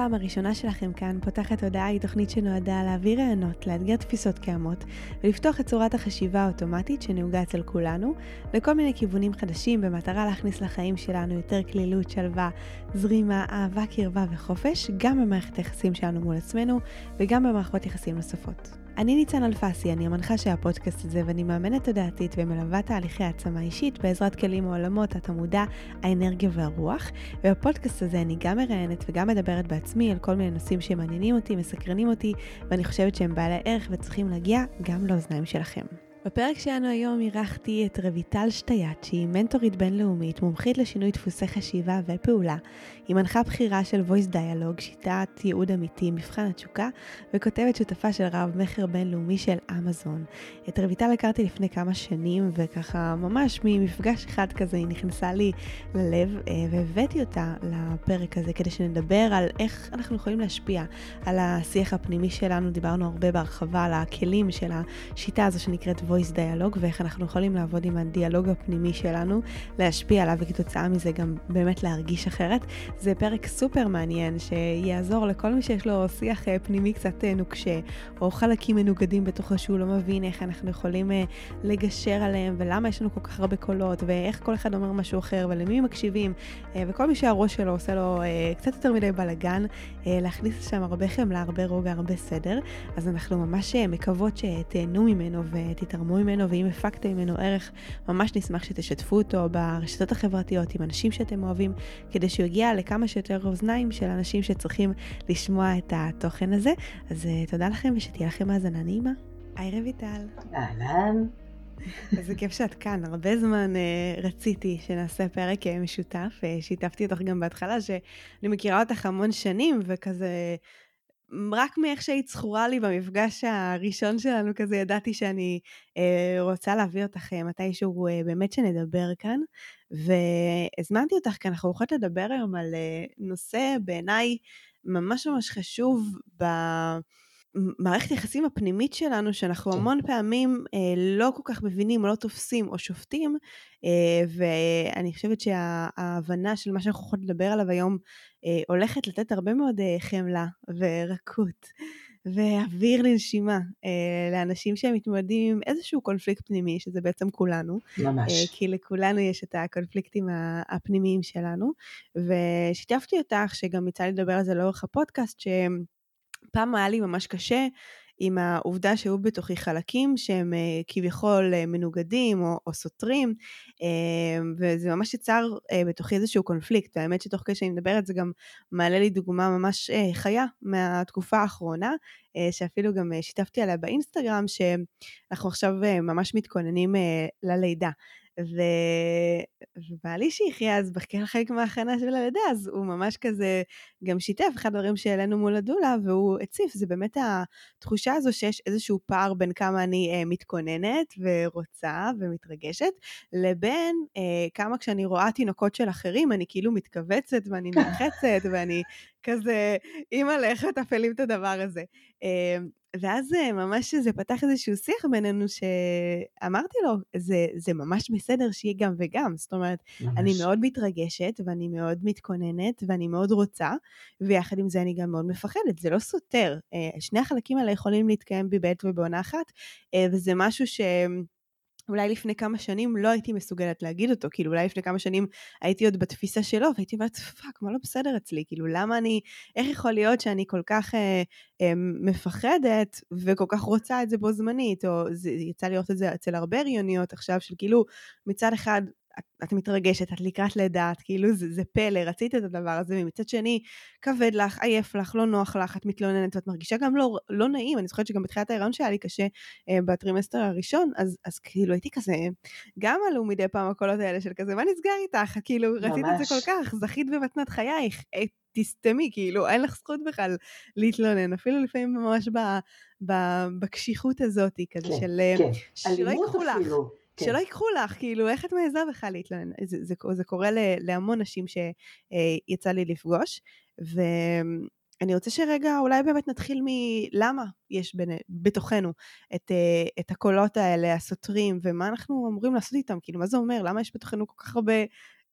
הפעם הראשונה שלכם כאן, פותחת הודעה היא תוכנית שנועדה להעביר רעיונות, לאתגר תפיסות קיימות ולפתוח את צורת החשיבה האוטומטית שנהוגה אצל כולנו לכל מיני כיוונים חדשים במטרה להכניס לחיים שלנו יותר כלילות, שלווה, זרימה, אהבה, קרבה וחופש, גם במערכת היחסים שלנו מול עצמנו וגם במערכות יחסים נוספות. אני ניצן אלפסי, אני המנחה של הפודקאסט הזה ואני מאמנת תודעתית ומלווה תהליכי העצמה אישית בעזרת כלים מעולמות התמודה, האנרגיה והרוח. ובפודקאסט הזה אני גם מראיינת וגם מדברת בעצמי על כל מיני נושאים שמעניינים אותי, מסקרנים אותי, ואני חושבת שהם בעלי ערך וצריכים להגיע גם לאוזניים שלכם. בפרק שלנו היום אירחתי את רויטל שטייט, שהיא מנטורית בינלאומית, מומחית לשינוי דפוסי חשיבה ופעולה. היא מנחה בכירה של voice dialogue, שיטת ייעוד אמיתי, מבחן התשוקה, וכותבת שותפה של רב מכר בינלאומי של אמזון. את רויטל הכרתי לפני כמה שנים, וככה ממש ממפגש אחד כזה היא נכנסה לי ללב, אה, והבאתי אותה לפרק הזה כדי שנדבר על איך אנחנו יכולים להשפיע על השיח הפנימי שלנו. דיברנו הרבה בהרחבה על הכלים של השיטה הזו שנקראת voice dialogue ואיך אנחנו יכולים לעבוד עם הדיאלוג הפנימי שלנו, להשפיע עליו וכתוצאה מזה גם באמת להרגיש אחרת. זה פרק סופר מעניין שיעזור לכל מי שיש לו שיח אה, פנימי קצת אה, נוקשה, או חלקים מנוגדים בתוכו שהוא לא מבין איך אנחנו יכולים אה, לגשר עליהם ולמה יש לנו כל כך הרבה קולות ואיך כל אחד אומר משהו אחר ולמי מקשיבים וכל מי שהראש שלו עושה לו קצת יותר מדי בלאגן, להכניס לשם הרבה חמלה, הרבה רוגע, הרבה סדר. אז אנחנו ממש מקוות שתהנו ממנו ותתרמו. תתרמו ממנו, ואם הפקתם ממנו ערך, ממש נשמח שתשתפו אותו ברשתות החברתיות עם אנשים שאתם אוהבים, כדי שהוא יגיע לכמה שיותר אוזניים של אנשים שצריכים לשמוע את התוכן הזה. אז uh, תודה לכם ושתהיה לכם האזנה נעימה. היי רויטל. אהלן. איזה כיף שאת כאן, הרבה זמן uh, רציתי שנעשה פרק uh, משותף, uh, שיתפתי אותך גם בהתחלה, שאני מכירה אותך המון שנים, וכזה רק מאיך שהיית זכורה לי במפגש הראשון שלנו כזה, ידעתי שאני אה, רוצה להביא אותך מתישהו אה, באמת שנדבר כאן. והזמנתי אותך כי אנחנו הולכות לדבר היום על אה, נושא בעיניי ממש ממש חשוב ב... מערכת היחסים הפנימית שלנו, שאנחנו כן. המון פעמים אה, לא כל כך מבינים או לא תופסים או שופטים, אה, ואני חושבת שההבנה של מה שאנחנו יכולות לדבר עליו היום הולכת לתת הרבה מאוד אה, חמלה ורקות ואוויר לנשימה אה, לאנשים שהם מתמודדים עם איזשהו קונפליקט פנימי, שזה בעצם כולנו. ממש. אה, כי לכולנו יש את הקונפליקטים הפנימיים שלנו, ושיתפתי אותך, שגם יצא לי לדבר על זה לאורך הפודקאסט, שהם... פעם היה לי ממש קשה עם העובדה שהיו בתוכי חלקים שהם uh, כביכול uh, מנוגדים או, או סותרים, uh, וזה ממש יצר בתוכי איזשהו קונפליקט. והאמת שתוך כדי שאני מדברת זה גם מעלה לי דוגמה ממש חיה מהתקופה האחרונה, שאפילו גם שיתפתי עליה באינסטגרם, שאנחנו עכשיו ממש מתכוננים ללידה. ו... ובעלי שיחיה אז בחלק מההכנה של הלידה, אז הוא ממש כזה גם שיתף, אחד הדברים שהעלינו מול הדולה, והוא הציף, זה באמת התחושה הזו שיש איזשהו פער בין כמה אני אה, מתכוננת ורוצה ומתרגשת, לבין אה, כמה כשאני רואה תינוקות של אחרים, אני כאילו מתכווצת ואני נלחצת ואני כזה, אימא, איך מתפעלים את הדבר הזה. אה, ואז אה, ממש זה פתח איזשהו שיח בינינו שאמרתי לו, זה, זה ממש בסדר שיהיה גם וגם. זאת אומרת, ממש. אני מאוד מתרגשת ואני מאוד מתכוננת ואני מאוד רוצה, ויחד עם זה אני גם מאוד מפחדת, זה לא סותר. אה, שני החלקים האלה יכולים להתקיים בבת ובעונה אחת, וזה משהו ש... אולי לפני כמה שנים לא הייתי מסוגלת להגיד אותו, כאילו אולי לפני כמה שנים הייתי עוד בתפיסה של או, והייתי אומרת, fuck, מה לא בסדר אצלי? כאילו, למה אני, איך יכול להיות שאני כל כך אה, אה, מפחדת וכל כך רוצה את זה בו זמנית, או זה, יצא לראות את זה אצל הרבה הריוניות עכשיו, של כאילו, מצד אחד את, את מתרגשת, את לקראת לידה, את כאילו זה, זה פלא, רצית את הדבר הזה, ומצד שני, כבד לך, עייף לך, לא נוח לך, את מתלוננת ואת מרגישה גם לא, לא נעים, אני זוכרת שגם בתחילת ההיריון שהיה לי קשה אה, בטרימסטר הראשון, אז, אז כאילו הייתי כזה, גם עלו מדי פעם הקולות האלה של כזה, מה נסגר איתך? כאילו, ממש. רצית את זה כל כך, זכית במתנת חייך, אה, תסתמי, כאילו, אין לך זכות בכלל להתלונן, אפילו לפעמים ממש ב, ב, בקשיחות הזאת, כזה כן, של, אה, כן. שלא ייקחו לך. כן. שלא ייקחו לך, כאילו, איך את מעיזה בכלל להתלונן? זה, זה, זה קורה ל, להמון נשים שיצא לי לפגוש, ואני רוצה שרגע אולי באמת נתחיל מלמה יש בין, בתוכנו את, את הקולות האלה, הסותרים, ומה אנחנו אמורים לעשות איתם, כאילו, מה זה אומר? למה יש בתוכנו כל כך הרבה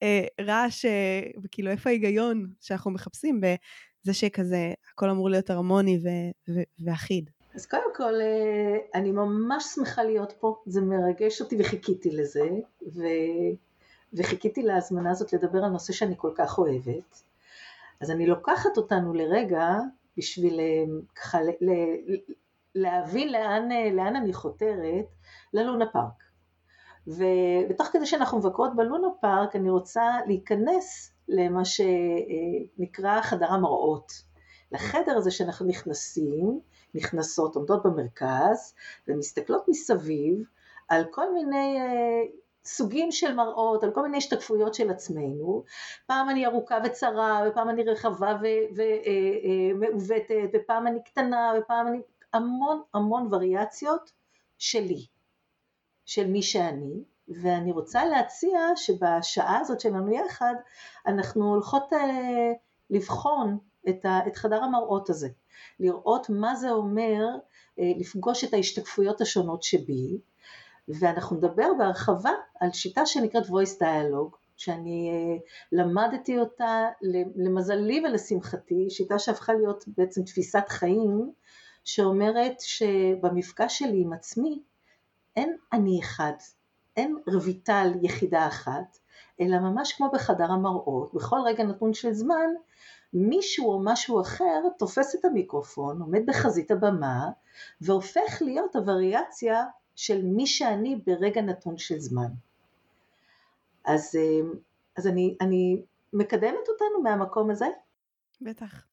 אה, רעש, אה, וכאילו, איפה ההיגיון שאנחנו מחפשים בזה שכזה, הכל אמור להיות הרמוני ו- ו- ואחיד? אז קודם כל, אה, אני ממש שמחה להיות פה, זה מרגש אותי וחיכיתי לזה, ו... וחיכיתי להזמנה הזאת לדבר על נושא שאני כל כך אוהבת. אז אני לוקחת אותנו לרגע בשביל אה, ככה ל... להבין לאן, אה, לאן אני חותרת, ללונה פארק. ובתוך כדי שאנחנו מבקרות בלונה פארק, אני רוצה להיכנס למה שנקרא חדר המראות. לחדר הזה שאנחנו נכנסים, נכנסות, עומדות במרכז ומסתכלות מסביב על כל מיני אה, סוגים של מראות, על כל מיני השתקפויות של עצמנו, פעם אני ארוכה וצרה, ופעם אני רחבה ומעוותת, אה, אה, ופעם אני קטנה, ופעם אני... המון המון וריאציות שלי, של מי שאני, ואני רוצה להציע שבשעה הזאת שלנו יחד, אנחנו הולכות לבחון את, ה, את חדר המראות הזה, לראות מה זה אומר אה, לפגוש את ההשתקפויות השונות שבי, ואנחנו נדבר בהרחבה על שיטה שנקראת voice dialogue, שאני אה, למדתי אותה למזלי ולשמחתי, שיטה שהפכה להיות בעצם תפיסת חיים, שאומרת שבמפגש שלי עם עצמי אין אני אחד, אין רויטל יחידה אחת, אלא ממש כמו בחדר המראות, בכל רגע נתון של זמן מישהו או משהו אחר תופס את המיקרופון, עומד בחזית הבמה, והופך להיות הווריאציה של מי שאני ברגע נתון של זמן. אז, אז אני, אני מקדמת אותנו מהמקום הזה. בטח.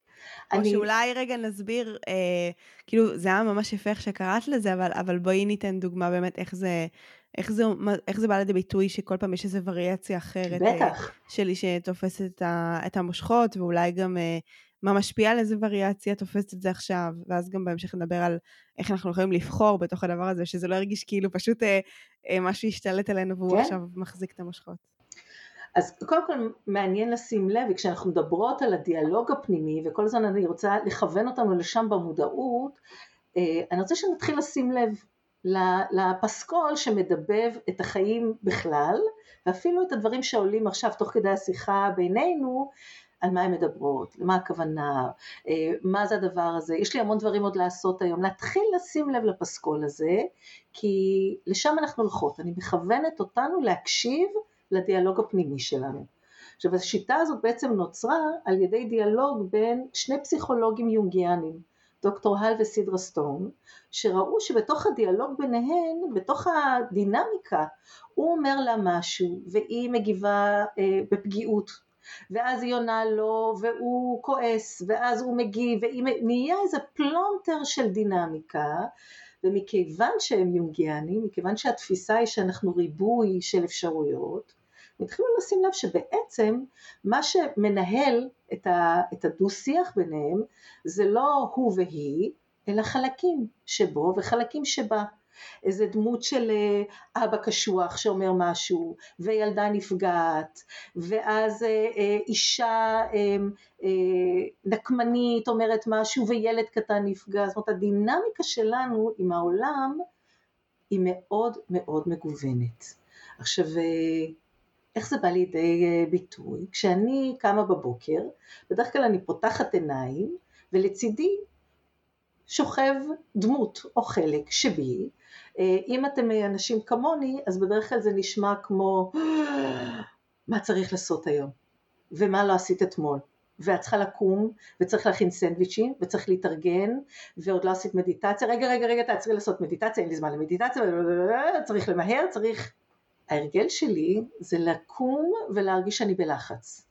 אני... או שאולי רגע נסביר, אה, כאילו זה היה ממש יפה איך שקראת לזה, אבל, אבל בואי ניתן דוגמה באמת איך זה, איך זה, איך זה בא לידי ביטוי שכל פעם יש איזו וריאציה אחרת. אה, בטח. שלי שתופסת את, ה, את המושכות, ואולי גם אה, מה משפיע על איזה וריאציה תופסת את זה עכשיו, ואז גם בהמשך נדבר על איך אנחנו יכולים לבחור בתוך הדבר הזה, שזה לא ירגיש כאילו פשוט אה, אה, משהו ישתלט עלינו והוא כן. עכשיו מחזיק את המושכות. אז קודם כל מעניין לשים לב, וכשאנחנו מדברות על הדיאלוג הפנימי, וכל הזמן אני רוצה לכוון אותנו לשם במודעות, אה, אני רוצה שנתחיל לשים לב לפסקול שמדבב את החיים בכלל, ואפילו את הדברים שעולים עכשיו תוך כדי השיחה בינינו, על מה הן מדברות, למה הכוונה, אה, מה זה הדבר הזה, יש לי המון דברים עוד לעשות היום, להתחיל לשים לב לפסקול הזה, כי לשם אנחנו הולכות, אני מכוונת אותנו להקשיב לדיאלוג הפנימי שלנו. עכשיו השיטה הזאת בעצם נוצרה על ידי דיאלוג בין שני פסיכולוגים יונגיאנים, דוקטור הל וסידרה סטון, שראו שבתוך הדיאלוג ביניהן, בתוך הדינמיקה, הוא אומר לה משהו והיא מגיבה אה, בפגיעות, ואז היא עונה לו והוא כועס, ואז הוא מגיב, ונהיה איזה פלונטר של דינמיקה, ומכיוון שהם יונגיאנים, מכיוון שהתפיסה היא שאנחנו ריבוי של אפשרויות, התחילו לשים לב שבעצם מה שמנהל את, ה, את הדו-שיח ביניהם זה לא הוא והיא, אלא חלקים שבו וחלקים שבה. איזה דמות של אה, אבא קשוח שאומר משהו, וילדה נפגעת, ואז אה, אה, אישה נקמנית אומרת משהו וילד קטן נפגע, זאת אומרת הדינמיקה שלנו עם העולם היא מאוד מאוד מגוונת. עכשיו איך זה בא לידי אה, ביטוי? כשאני קמה בבוקר, בדרך כלל אני פותחת עיניים, ולצידי שוכב דמות או חלק שבי. אה, אם אתם אנשים כמוני, אז בדרך כלל זה נשמע כמו מה צריך לעשות היום, ומה לא עשית אתמול. ואת צריכה לקום, וצריך להכין סנדוויצ'ים, וצריך להתארגן, ועוד לא עשית מדיטציה, רגע רגע רגע תעצרי לעשות מדיטציה, אין לי זמן למדיטציה, צריך למהר, צריך ההרגל שלי זה לקום ולהרגיש שאני בלחץ.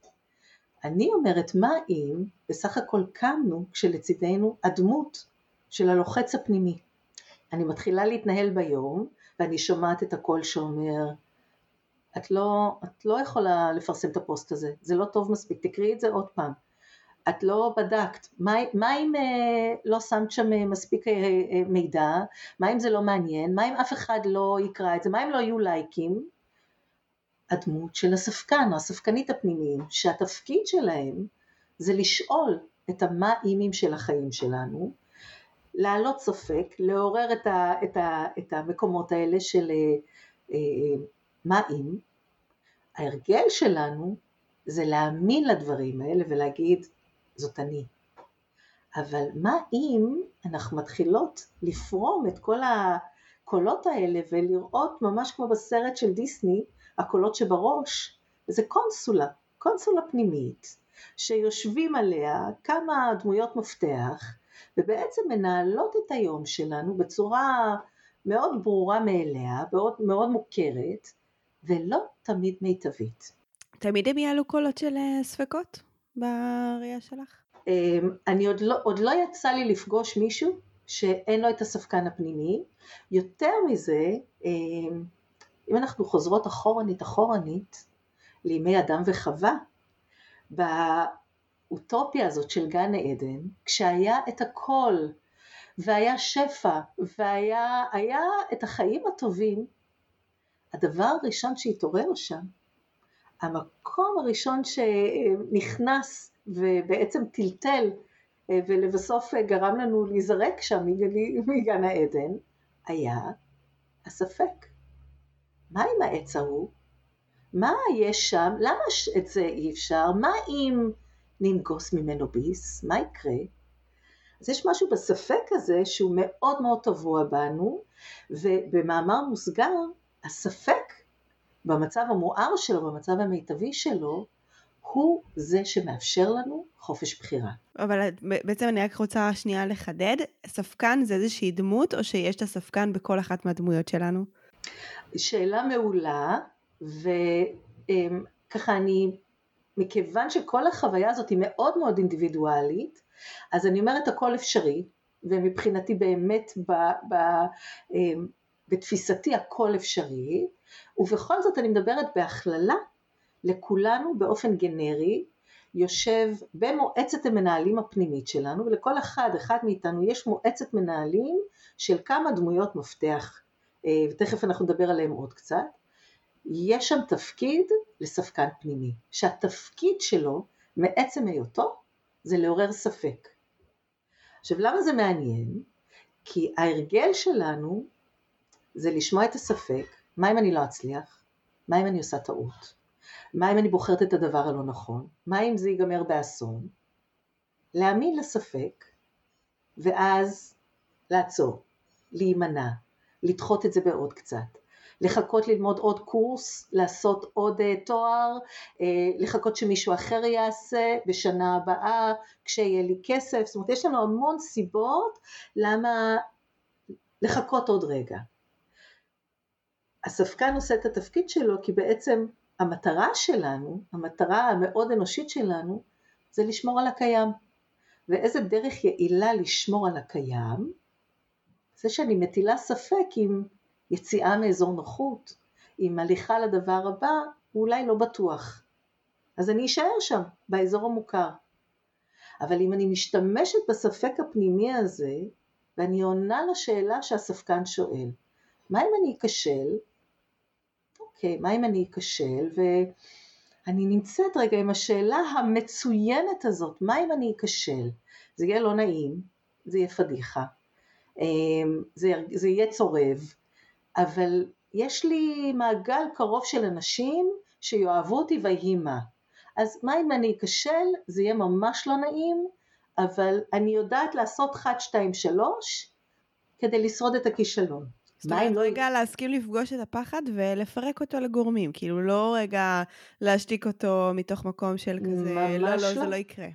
אני אומרת, מה אם בסך הכל קמנו כשלצידנו הדמות של הלוחץ הפנימי. אני מתחילה להתנהל ביום, ואני שומעת את הקול שאומר, את לא, את לא יכולה לפרסם את הפוסט הזה, זה לא טוב מספיק, תקראי את זה עוד פעם. את לא בדקת, מה, מה אם אה, לא שמת שם אה, מספיק אה, אה, מידע, מה אם זה לא מעניין, מה אם אף אחד לא יקרא את זה, מה אם לא יהיו לייקים, הדמות של הספקן או הספקנית הפנימיים, שהתפקיד שלהם זה לשאול את המה אימים של החיים שלנו, להעלות ספק, לעורר את, ה, את, ה, את המקומות האלה של אה, אה, מה אם, ההרגל שלנו זה להאמין לדברים האלה ולהגיד זאת אני. אבל מה אם אנחנו מתחילות לפרום את כל הקולות האלה ולראות ממש כמו בסרט של דיסני, הקולות שבראש, זה קונסולה, קונסולה פנימית, שיושבים עליה כמה דמויות מפתח, ובעצם מנהלות את היום שלנו בצורה מאוד ברורה מאליה, מאוד, מאוד מוכרת, ולא תמיד מיטבית. תמיד הם יעלו קולות של אה, ספקות בראייה שלך? אמ, אני עוד לא, עוד לא יצא לי לפגוש מישהו שאין לו את הספקן הפנימי. יותר מזה, אמ, אם אנחנו חוזרות אחורנית אחורנית לימי אדם וחווה, באוטופיה הזאת של גן עדן, כשהיה את הכל, והיה שפע, והיה את החיים הטובים, הדבר הראשון שהתעורר שם, המקום הראשון שנכנס ובעצם טלטל ולבסוף גרם לנו להיזרק שם מגן העדן, היה הספק. מה עם העץ ההוא? מה יש שם? למה את זה אי אפשר? מה אם ננגוס ממנו ביס? מה יקרה? אז יש משהו בספק הזה שהוא מאוד מאוד טבוע בנו, ובמאמר מוסגר, הספק במצב המואר שלו, במצב המיטבי שלו, הוא זה שמאפשר לנו חופש בחירה. אבל בעצם אני רק רוצה שנייה לחדד, ספקן זה איזושהי דמות, או שיש את הספקן בכל אחת מהדמויות שלנו? שאלה מעולה, וככה אני, מכיוון שכל החוויה הזאת היא מאוד מאוד אינדיבידואלית, אז אני אומרת הכל אפשרי, ומבחינתי באמת ב, ב, אמ, בתפיסתי הכל אפשרי, ובכל זאת אני מדברת בהכללה לכולנו באופן גנרי, יושב במועצת המנהלים הפנימית שלנו, ולכל אחד, אחד מאיתנו יש מועצת מנהלים של כמה דמויות מפתח אה, ותכף אנחנו נדבר עליהם עוד קצת, יש שם תפקיד לספקן פנימי, שהתפקיד שלו מעצם היותו זה לעורר ספק. עכשיו למה זה מעניין? כי ההרגל שלנו זה לשמוע את הספק, מה אם אני לא אצליח? מה אם אני עושה טעות? מה אם אני בוחרת את הדבר הלא נכון? מה אם זה ייגמר באסון? להאמין לספק, ואז לעצור, להימנע, לדחות את זה בעוד קצת. לחכות ללמוד עוד קורס, לעשות עוד uh, תואר, uh, לחכות שמישהו אחר יעשה בשנה הבאה, כשיהיה לי כסף, זאת אומרת יש לנו המון סיבות למה לחכות עוד רגע. הספקן עושה את התפקיד שלו כי בעצם המטרה שלנו, המטרה המאוד אנושית שלנו, זה לשמור על הקיים. ואיזה דרך יעילה לשמור על הקיים? זה שאני מטילה ספק עם יציאה מאזור נוחות, עם הליכה לדבר הבא, הוא אולי לא בטוח. אז אני אשאר שם, באזור המוכר. אבל אם אני משתמשת בספק הפנימי הזה, ואני עונה לשאלה שהספקן שואל, מה אם אני אכשל? אוקיי, מה אם אני אכשל? ואני נמצאת רגע עם השאלה המצוינת הזאת, מה אם אני אכשל? זה יהיה לא נעים, זה יהיה פדיחה, אמ, זה, זה יהיה צורב, אבל יש לי מעגל קרוב של אנשים שיאהבו אותי ויהי מה. אז מה אם אני אכשל? זה יהיה ממש לא נעים, אבל אני יודעת לעשות 1, 2, 3 כדי לשרוד את הכישלון. זאת אומרת, לא... רגע להסכים לפגוש את הפחד ולפרק אותו לגורמים, כאילו לא רגע להשתיק אותו מתוך מקום של כזה, לא, לא, לא, זה לא יקרה.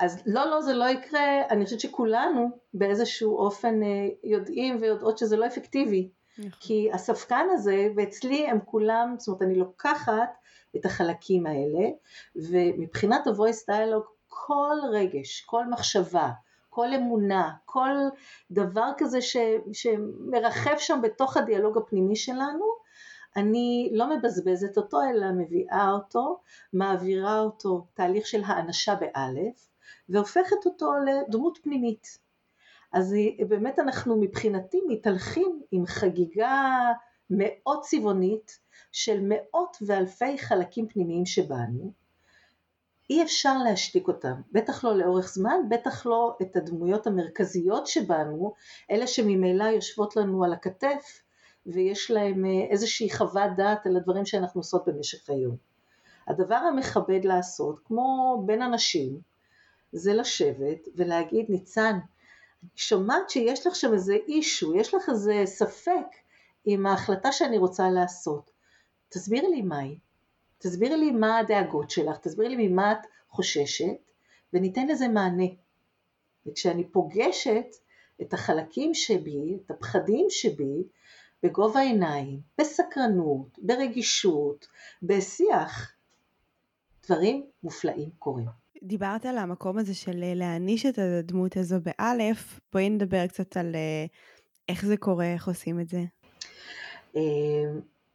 אז לא, לא, זה לא יקרה, אני חושבת שכולנו באיזשהו אופן אה, יודעים ויודעות שזה לא אפקטיבי. נכון. כי הספקן הזה, ואצלי הם כולם, זאת אומרת אני לוקחת את החלקים האלה, ומבחינת ה-voice dialogue כל רגש, כל מחשבה, כל אמונה, כל דבר כזה ש, שמרחב שם בתוך הדיאלוג הפנימי שלנו, אני לא מבזבזת אותו אלא מביאה אותו, מעבירה אותו תהליך של האנשה באלף והופכת אותו לדמות פנימית. אז באמת אנחנו מבחינתי מתהלכים עם חגיגה מאוד צבעונית של מאות ואלפי חלקים פנימיים שבנו, אי אפשר להשתיק אותם, בטח לא לאורך זמן, בטח לא את הדמויות המרכזיות שבנו, אלה שממילא יושבות לנו על הכתף ויש להם אה, איזושהי חוות דעת על הדברים שאנחנו עושות במשך היום. הדבר המכבד לעשות, כמו בין אנשים, זה לשבת ולהגיד, ניצן, שומעת שיש לך שם איזה אישו, יש לך איזה ספק עם ההחלטה שאני רוצה לעשות. תסבירי לי מהי, תסבירי לי מה הדאגות שלך, תסבירי לי ממה את חוששת, וניתן לזה מענה. וכשאני פוגשת את החלקים שבי, את הפחדים שבי, בגובה העיניים, בסקרנות, ברגישות, בשיח, דברים מופלאים קורים. דיברת על המקום הזה של אה, להעניש את הדמות הזו באלף, בואי נדבר קצת על אה, איך זה קורה, איך עושים את זה.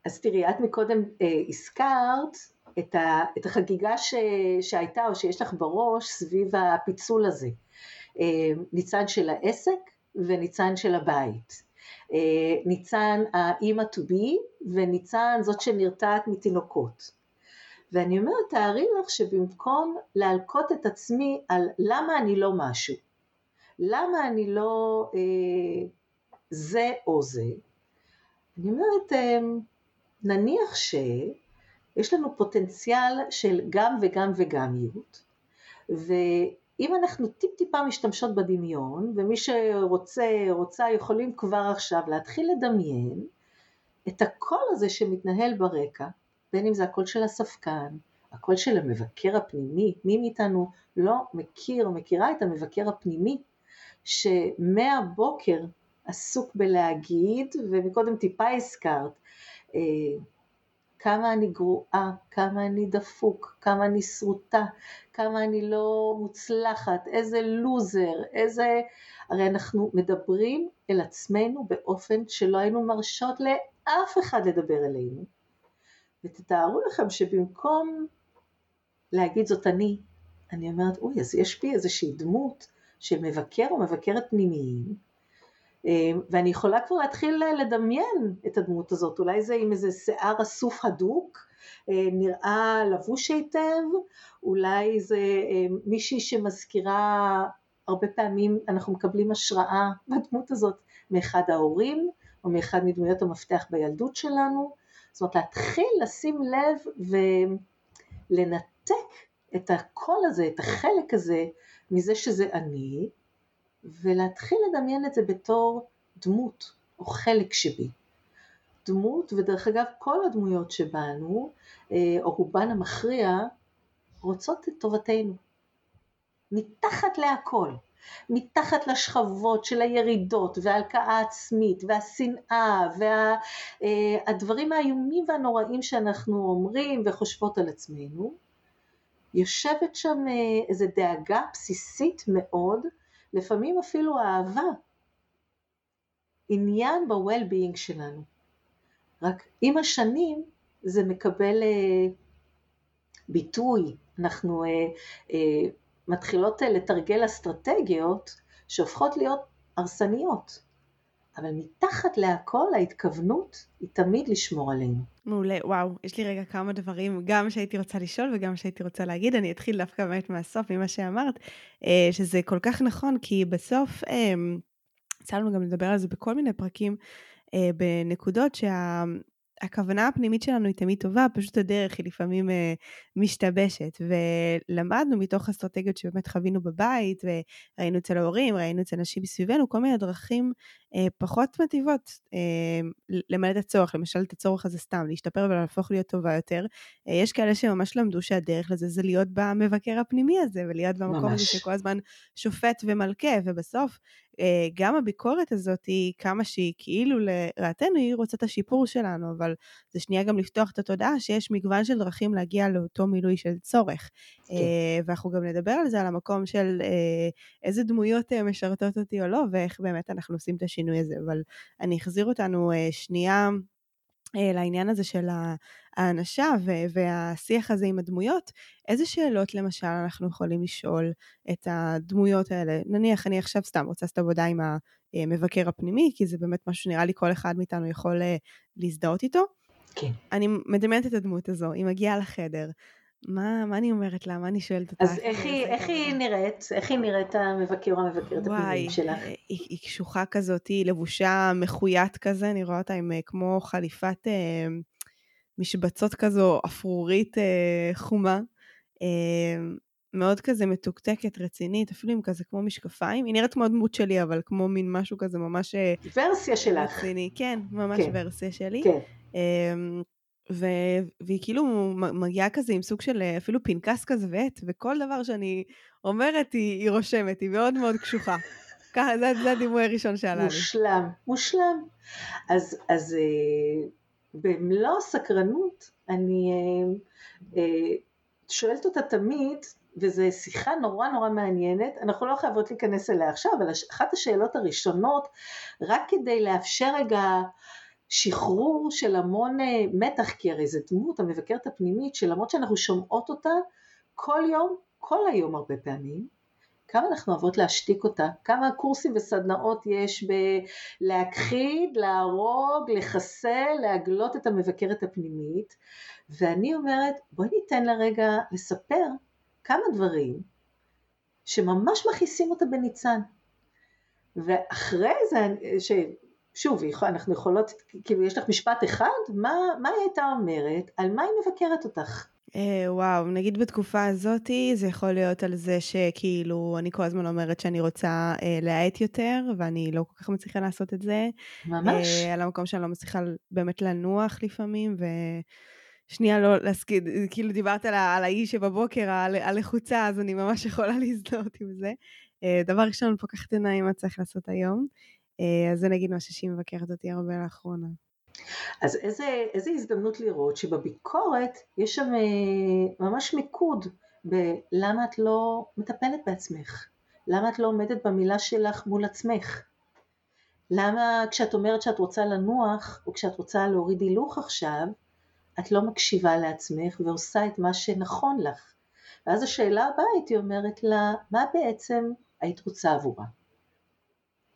אה, אז תראי, את מקודם הזכרת את, החגיגה ש, שהייתה או שיש לך בראש סביב הפיצול הזה. ניצן של העסק וניצן של הבית. ניצן האימא to be וניצן זאת שנרתעת מתינוקות. ואני אומרת, תארי לך שבמקום להלקות את עצמי על למה אני לא משהו, למה אני לא אה, זה או זה, אני אומרת, אה, נניח שיש לנו פוטנציאל של גם וגם וגמיות, ואם אנחנו טיפ טיפה משתמשות בדמיון, ומי שרוצה, רוצה, יכולים כבר עכשיו להתחיל לדמיין את הקול הזה שמתנהל ברקע, בין אם זה הקול של הספקן, הקול של המבקר הפנימי, מי מאיתנו לא מכיר או מכירה את המבקר הפנימי, שמהבוקר עסוק בלהגיד, ומקודם טיפה הזכרת, כמה אני גרועה, כמה אני דפוק, כמה אני שרוטה, כמה אני לא מוצלחת, איזה לוזר, איזה... הרי אנחנו מדברים אל עצמנו באופן שלא היינו מרשות לאף אחד לדבר אלינו. ותתארו לכם שבמקום להגיד זאת אני, אני אומרת, אוי, אז יש בי איזושהי דמות של מבקר או מבקרת פנימיים, אה, ואני יכולה כבר להתחיל לדמיין את הדמות הזאת, אולי זה עם איזה שיער אסוף הדוק, אה, נראה לבוש היטב, אולי זה אה, מישהי שמזכירה, הרבה פעמים אנחנו מקבלים השראה בדמות הזאת מאחד ההורים, או מאחד מדמויות המפתח בילדות שלנו, זאת אומרת להתחיל לשים לב ולנתק את הקול הזה, את החלק הזה, מזה שזה אני, ולהתחיל לדמיין את זה בתור דמות או חלק שבי. דמות, ודרך אגב כל הדמויות שבנו, אה, או רובן המכריע, רוצות את טובתנו. מתחת להכל. מתחת לשכבות של הירידות וההלקאה העצמית והשנאה והדברים וה, אה, האיומים והנוראים שאנחנו אומרים וחושבות על עצמנו, יושבת שם אה, איזו דאגה בסיסית מאוד, לפעמים אפילו אהבה, עניין ב-well-being שלנו. רק עם השנים זה מקבל אה, ביטוי, אנחנו מתחילות לתרגל אסטרטגיות שהופכות להיות הרסניות. אבל מתחת להכל ההתכוונות היא תמיד לשמור עלינו. מעולה, וואו, יש לי רגע כמה דברים, גם שהייתי רוצה לשאול וגם שהייתי רוצה להגיד, אני אתחיל דווקא באמת מהסוף, ממה שאמרת, אה, שזה כל כך נכון, כי בסוף, אה, יצא לנו גם לדבר על זה בכל מיני פרקים, אה, בנקודות שה... הכוונה הפנימית שלנו היא תמיד טובה, פשוט הדרך היא לפעמים אה, משתבשת. ולמדנו מתוך אסטרטגיות שבאמת חווינו בבית, וראינו אצל ההורים, ראינו אצל אנשים מסביבנו, כל מיני דרכים פחות מטיבות אה, למלא את הצורך, למשל את הצורך הזה סתם, להשתפר ולהפוך להיות טובה יותר. אה, יש כאלה שממש למדו שהדרך לזה זה להיות במבקר הפנימי הזה, ולהיות במקום ממש. הזה שכל הזמן שופט ומלכה, ובסוף אה, גם הביקורת הזאת, היא כמה שהיא כאילו לרעתנו, היא רוצה את השיפור שלנו, אבל זה שנייה גם לפתוח את התודעה שיש מגוון של דרכים להגיע לאותו מילוי של צורך. כן. אה, ואנחנו גם נדבר על זה, על המקום של אה, איזה דמויות משרתות אותי או לא, ואיך באמת אנחנו עושים את השינוי הזה. אבל אני אחזיר אותנו שנייה לעניין הזה של האנשה והשיח הזה עם הדמויות, איזה שאלות למשל אנחנו יכולים לשאול את הדמויות האלה? נניח אני עכשיו סתם רוצה לעשות עבודה עם המבקר הפנימי, כי זה באמת משהו שנראה לי כל אחד מאיתנו יכול אה, להזדהות איתו. כן. אני מדמיינת את הדמות הזו, היא מגיעה לחדר. מה, מה אני אומרת לה? מה אני שואלת אותה? אז איך היא, איך היא נראית? איך היא נראית המבקר או המבקרת הפנימיים שלך? היא, היא קשוחה כזאת, היא לבושה מחויית כזה, אני רואה אותה עם אה, כמו חליפת אה, משבצות כזו אפרורית אה, חומה. אה, מאוד כזה מתוקתקת, רצינית, אפילו עם כזה כמו משקפיים. היא נראית כמו דמות שלי, אבל כמו מין משהו כזה ממש... אה, ורסיה שלך. רציני, כן, ממש כן. ורסיה שלי. כן. אה, ו- והיא כאילו מגיעה כזה עם סוג של אפילו פנקס כזה ועט, וכל דבר שאני אומרת היא, היא רושמת, היא מאוד מאוד קשוחה. ככה, זה, זה הדימוי הראשון שעלה לי. מושלם, מושלם. אז, אז אה, במלוא הסקרנות, אני אה, אה, שואלת אותה תמיד, וזו שיחה נורא נורא מעניינת, אנחנו לא חייבות להיכנס אליה עכשיו, אבל אחת השאלות הראשונות, רק כדי לאפשר רגע שחרור של המון אה, מתח, כי הרי זו דמות, המבקרת הפנימית, שלמרות שאנחנו שומעות אותה כל יום, כל היום הרבה פעמים, כמה אנחנו אוהבות להשתיק אותה, כמה קורסים וסדנאות יש בלהכחיד, להרוג, לחסל, להגלות את המבקרת הפנימית, ואני אומרת בואי ניתן לה רגע לספר כמה דברים שממש מכעיסים אותה בניצן. ואחרי זה, ש... שוב, אנחנו יכולות, כאילו יש לך משפט אחד, מה, מה היא הייתה אומרת, על מה היא מבקרת אותך? אה, וואו, נגיד בתקופה הזאתי זה יכול להיות על זה שכאילו אני כל הזמן אומרת שאני רוצה אה, להאט יותר ואני לא כל כך מצליחה לעשות את זה. ממש. אה, על המקום שאני לא מצליחה באמת לנוח לפעמים ושנייה לא להסקיד, כאילו דיברת על, על האיש שבבוקר הלחוצה אז אני ממש יכולה להזדהות עם זה. אה, דבר ראשון, פוקחת עיניים מה צריך לעשות היום. אה, אז זה נגיד משהו שהיא מבקרת אותי הרבה לאחרונה. אז איזה, איזה הזדמנות לראות שבביקורת יש שם אה, ממש מיקוד בלמה את לא מטפלת בעצמך, למה את לא עומדת במילה שלך מול עצמך, למה כשאת אומרת שאת רוצה לנוח או כשאת רוצה להוריד הילוך עכשיו, את לא מקשיבה לעצמך ועושה את מה שנכון לך. ואז השאלה הבאה הייתי אומרת לה, מה בעצם היית רוצה עבורה?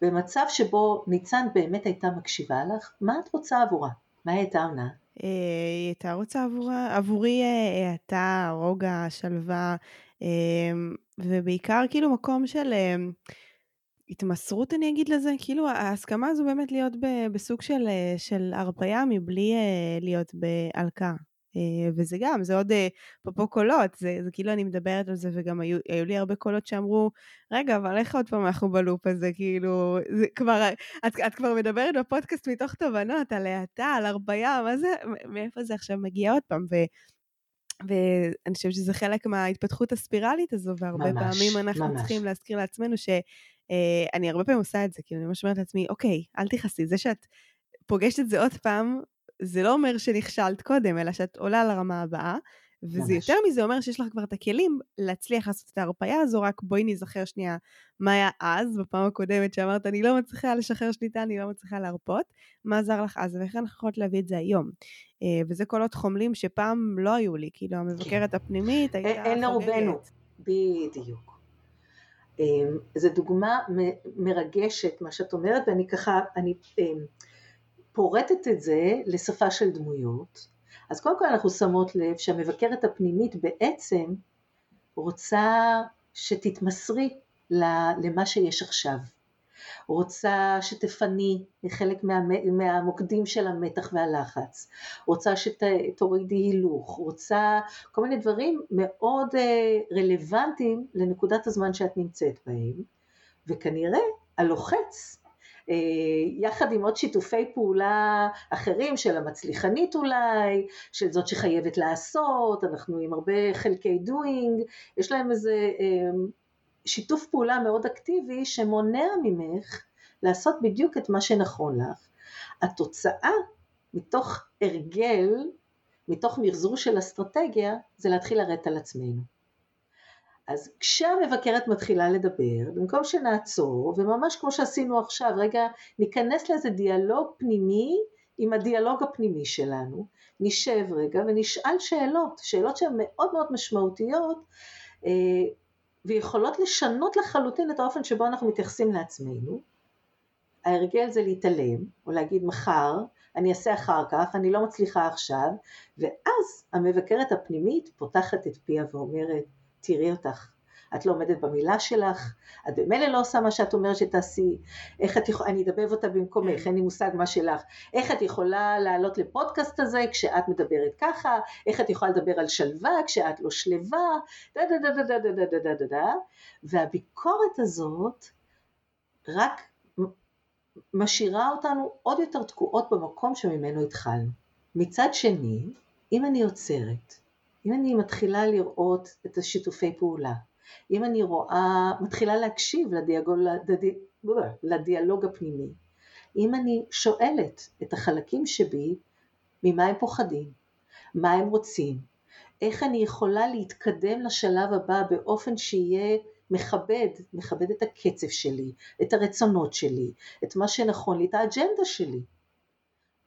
במצב שבו ניצן באמת הייתה מקשיבה לך, מה את רוצה עבורה? מה הייתה עונה? אה, היא הייתה רוצה עבורה, עבורי האטה, אה, רוגע, שלווה, אה, ובעיקר כאילו מקום של התמסרות אני אגיד לזה, כאילו ההסכמה הזו באמת להיות בסוג של, של הרפאיה מבלי להיות בהלקאה. אה, וזה גם, זה עוד אפרופו אה, קולות, זה, זה כאילו אני מדברת על זה, וגם היו, היו לי הרבה קולות שאמרו, רגע, אבל איך עוד פעם אנחנו בלופ הזה, כאילו, זה כבר, את, את כבר מדברת בפודקאסט מתוך תובנות על האטה, על הרבייה, מה זה, מאיפה זה עכשיו מגיע עוד פעם, ו... ואני חושבת שזה חלק מההתפתחות הספירלית הזו, והרבה ממש, פעמים אנחנו ממש. צריכים להזכיר לעצמנו שאני אה, הרבה פעמים עושה את זה, כאילו אני ממש אומרת לעצמי, אוקיי, אל תכעסי, זה שאת פוגשת את זה עוד פעם, זה לא אומר שנכשלת קודם, אלא שאת עולה לרמה הבאה, וזה ממש. יותר מזה אומר שיש לך כבר את הכלים להצליח לעשות את ההרפאיה הזו, רק בואי נזכר שנייה מה היה אז, בפעם הקודמת שאמרת אני לא מצליחה לשחרר שליטה, אני לא מצליחה להרפות, מה עזר לך אז ואיך אנחנו יכולות להביא את זה היום. אה, וזה קולות חומלים שפעם לא היו לי, כאילו המבקרת כן. הפנימית הייתה חוגגת. אין לרובנו, בדיוק. אה, זו דוגמה מרגשת מה שאת אומרת, ואני ככה, אני אה, פורטת את זה לשפה של דמויות, אז קודם כל אנחנו שמות לב שהמבקרת הפנימית בעצם רוצה שתתמסרי למה שיש עכשיו. רוצה שתפני מחלק מה, מהמוקדים של המתח והלחץ, רוצה שתורידי הילוך, רוצה כל מיני דברים מאוד אה, רלוונטיים לנקודת הזמן שאת נמצאת בהם, וכנראה הלוחץ יחד עם עוד שיתופי פעולה אחרים של המצליחנית אולי, של זאת שחייבת לעשות, אנחנו עם הרבה חלקי doing, יש להם איזה שיתוף פעולה מאוד אקטיבי שמונע ממך לעשות בדיוק את מה שנכון לך. התוצאה מתוך הרגל, מתוך מחזור של אסטרטגיה, זה להתחיל לרדת על עצמנו. אז כשהמבקרת מתחילה לדבר, במקום שנעצור, וממש כמו שעשינו עכשיו, רגע ניכנס לאיזה דיאלוג פנימי עם הדיאלוג הפנימי שלנו, נשב רגע ונשאל שאלות, שאלות שהן מאוד מאוד משמעותיות, אה, ויכולות לשנות לחלוטין את האופן שבו אנחנו מתייחסים לעצמנו. ההרגל זה להתעלם, או להגיד מחר, אני אעשה אחר כך, אני לא מצליחה עכשיו, ואז המבקרת הפנימית פותחת את פיה ואומרת, תראי אותך, את לא עומדת במילה שלך, את במילא לא עושה מה שאת אומרת שתעשי, איך את יכולה, אני אדובב אותה במקומך, כן. אין לי מושג מה שלך, איך את יכולה לעלות לפודקאסט הזה כשאת מדברת ככה, איך את יכולה לדבר על שלווה כשאת לא שלווה, דה דה דה דה דה דה דה דה דה דה, והביקורת הזאת רק משאירה אותנו עוד יותר תקועות במקום שממנו התחלנו. מצד שני, אם אני עוצרת, אם אני מתחילה לראות את השיתופי פעולה, אם אני רואה, מתחילה להקשיב לדיאלוג, לדיאלוג הפנימי, אם אני שואלת את החלקים שבי ממה הם פוחדים, מה הם רוצים, איך אני יכולה להתקדם לשלב הבא באופן שיהיה מכבד, מכבד את הקצב שלי, את הרצונות שלי, את מה שנכון לי, את האג'נדה שלי.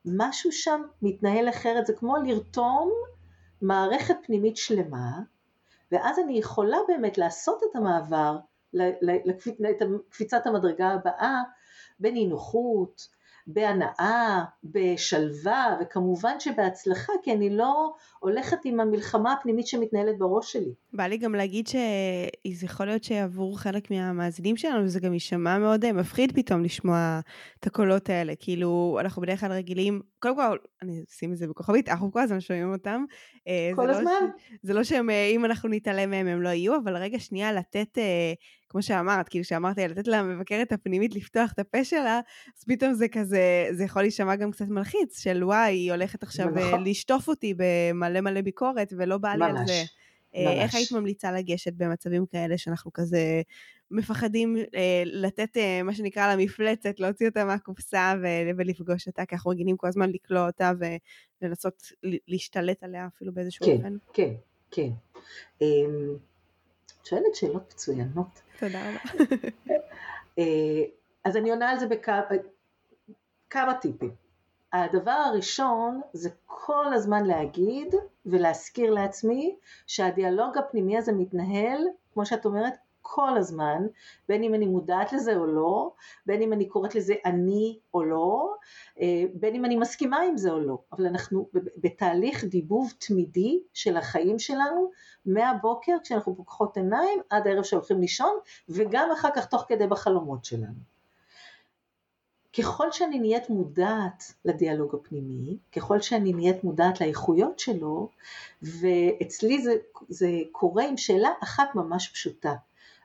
משהו שם מתנהל אחרת, זה כמו לרתום מערכת פנימית שלמה, ואז אני יכולה באמת לעשות את המעבר לקפיצת המדרגה הבאה בנינוחות, בהנאה, בשלווה, וכמובן שבהצלחה, כי אני לא הולכת עם המלחמה הפנימית שמתנהלת בראש שלי. בא לי גם להגיד שזה יכול להיות שעבור חלק מהמאזינים שלנו זה גם יישמע מאוד אה, מפחיד פתאום לשמוע את הקולות האלה. כאילו, אנחנו בדרך כלל רגילים, קודם כל, אני אשים את זה בכוכבית, אנחנו כל הזמן שומעים אותם. אה, כל הזמן. לא ש... זה לא שהם, אה, אנחנו נתעלם מהם הם לא יהיו, אבל רגע שנייה לתת, כמו שאמרת, כאילו שאמרתי, לתת למבקרת הפנימית לפתוח את הפה שלה, אז פתאום זה כזה, זה יכול להישמע גם קצת מלחיץ, של וואי, היא הולכת עכשיו נכון. לשטוף אותי במלא מלא ביקורת, ולא בא לי על זה. ממש. איך היית ממליצה לגשת במצבים כאלה שאנחנו כזה מפחדים אה, לתת אה, מה שנקרא למפלצת, להוציא אותה מהקופסה ו- ולפגוש אותה, כי אנחנו רגילים כל הזמן לקלוע אותה ולנסות להשתלט עליה אפילו באיזשהו כן, אופן? כן, כן. את שואלת שאלות מצוינות. תודה רבה. אה, אז אני עונה על זה בכמה טיפים. הדבר הראשון זה כל הזמן להגיד ולהזכיר לעצמי שהדיאלוג הפנימי הזה מתנהל, כמו שאת אומרת, כל הזמן, בין אם אני מודעת לזה או לא, בין אם אני קוראת לזה אני או לא, אה, בין אם אני מסכימה עם זה או לא, אבל אנחנו בתהליך דיבוב תמידי של החיים שלנו, מהבוקר כשאנחנו פוקחות עיניים עד הערב שהולכים לישון, וגם אחר כך תוך כדי בחלומות שלנו. ככל שאני נהיית מודעת לדיאלוג הפנימי, ככל שאני נהיית מודעת לאיכויות שלו, ואצלי זה, זה קורה עם שאלה אחת ממש פשוטה.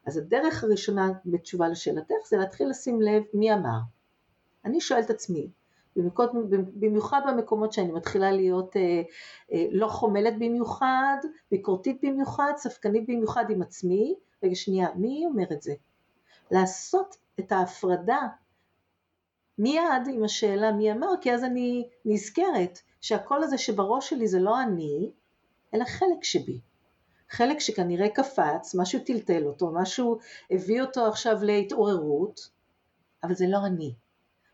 אז הדרך הראשונה בתשובה לשאלתך זה להתחיל לשים לב מי אמר. אני שואלת עצמי, במיוחד במקומות שאני מתחילה להיות אה, אה, לא חומלת במיוחד, ביקורתית במיוחד, ספקנית במיוחד עם עצמי, רגע שנייה, מי אומר את זה? לעשות את ההפרדה מיד עם השאלה מי אמר, כי אז אני נזכרת שהקול הזה שבראש שלי זה לא אני, אלא חלק שבי. חלק שכנראה קפץ, משהו טלטל אותו, משהו הביא אותו עכשיו להתעוררות, אבל זה לא אני.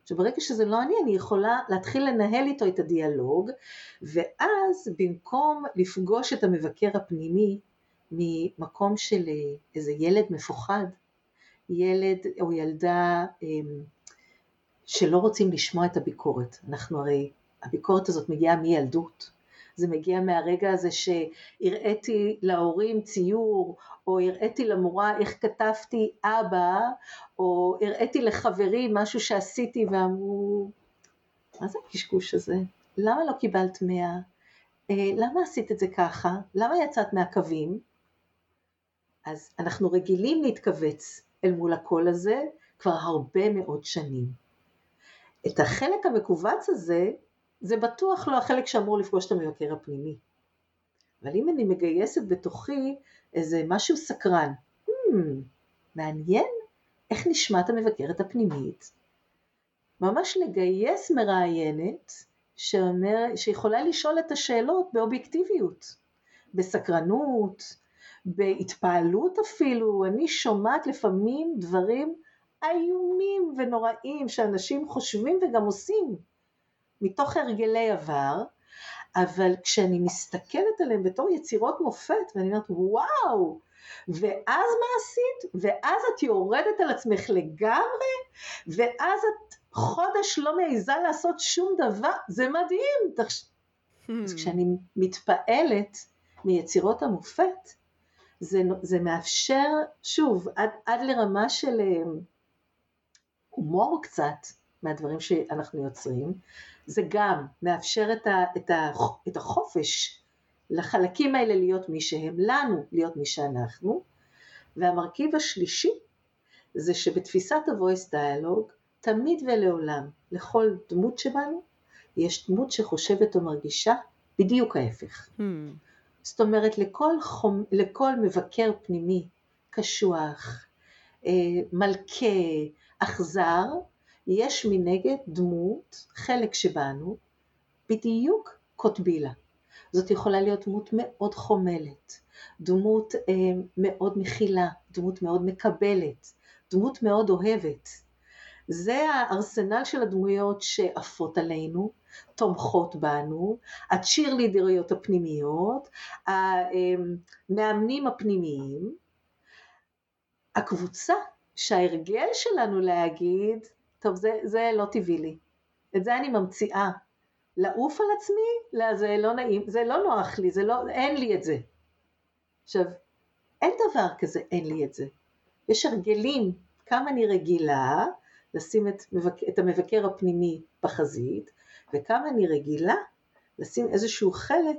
עכשיו ברגע שזה לא אני, אני יכולה להתחיל לנהל איתו את הדיאלוג, ואז במקום לפגוש את המבקר הפנימי ממקום של איזה ילד מפוחד, ילד או ילדה אמ, שלא רוצים לשמוע את הביקורת. אנחנו הרי, הביקורת הזאת מגיעה מילדות. זה מגיע מהרגע הזה שהראיתי להורים ציור, או הראיתי למורה איך כתבתי אבא, או הראיתי לחברים משהו שעשיתי ואמרו, מה זה הקשקוש הזה? למה לא קיבלת מאה? אה, למה עשית את זה ככה? למה יצאת מהקווים? אז אנחנו רגילים להתכווץ אל מול הקול הזה כבר הרבה מאוד שנים. את החלק המכווץ הזה, זה בטוח לא החלק שאמור לפגוש את המבקר הפנימי. אבל אם אני מגייסת בתוכי איזה משהו סקרן, hmm, מעניין איך נשמעת המבקרת הפנימית, ממש לגייס מראיינת שאומר, שיכולה לשאול את השאלות באובייקטיביות, בסקרנות, בהתפעלות אפילו, אני שומעת לפעמים דברים איומים ונוראים שאנשים חושבים וגם עושים מתוך הרגלי עבר, אבל כשאני מסתכלת עליהם בתור יצירות מופת ואני אומרת וואו, ואז מה עשית? ואז את יורדת על עצמך לגמרי, ואז את חודש לא מעיזה לעשות שום דבר, זה מדהים. תחש... Hmm. אז כשאני מתפעלת מיצירות המופת, זה, זה מאפשר, שוב, עד, עד לרמה של אה, הומור קצת מהדברים שאנחנו יוצרים, זה גם מאפשר את, ה, את, ה, את החופש לחלקים האלה להיות מי שהם, לנו להיות מי שאנחנו, והמרכיב השלישי זה שבתפיסת ה-voice dialogue תמיד ולעולם לכל דמות שבנו יש דמות שחושבת או מרגישה בדיוק ההפך. Hmm. זאת אומרת לכל, חומ... לכל מבקר פנימי קשוח, אה, מלכה, אכזר, יש מנגד דמות, חלק שבנו, בדיוק קוטבי לה. זאת יכולה להיות דמות מאוד חומלת, דמות אה, מאוד מכילה, דמות מאוד מקבלת, דמות מאוד אוהבת. זה הארסנל של הדמויות שעפות עלינו, תומכות בנו, הצ'ירלידריות הפנימיות, המאמנים הפנימיים. הקבוצה שההרגל שלנו להגיד, טוב זה, זה לא טבעי לי, את זה אני ממציאה, לעוף על עצמי, לא, זה לא נעים, זה לא נוח לי, זה לא, אין לי את זה. עכשיו, אין דבר כזה אין לי את זה. יש הרגלים, כמה אני רגילה לשים את, את המבקר הפנימי בחזית, וכמה אני רגילה לשים איזשהו חלק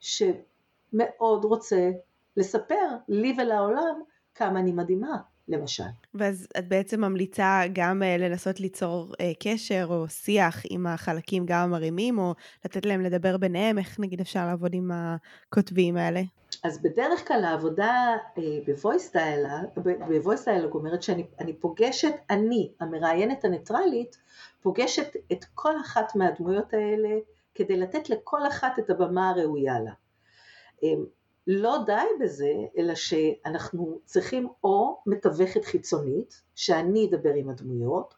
שמאוד רוצה לספר לי ולעולם כמה אני מדהימה. למשל. ואז את בעצם ממליצה גם uh, לנסות ליצור uh, קשר או שיח עם החלקים גם המרימים, או לתת להם לדבר ביניהם, איך נגיד אפשר לעבוד עם הכותבים האלה? אז בדרך כלל העבודה uh, בvoice dialog אומרת שאני פוגשת, אני, המראיינת הניטרלית, פוגשת את כל אחת מהדמויות האלה כדי לתת לכל אחת את הבמה הראויה לה. לא די בזה, אלא שאנחנו צריכים או מתווכת חיצונית, שאני אדבר עם הדמויות,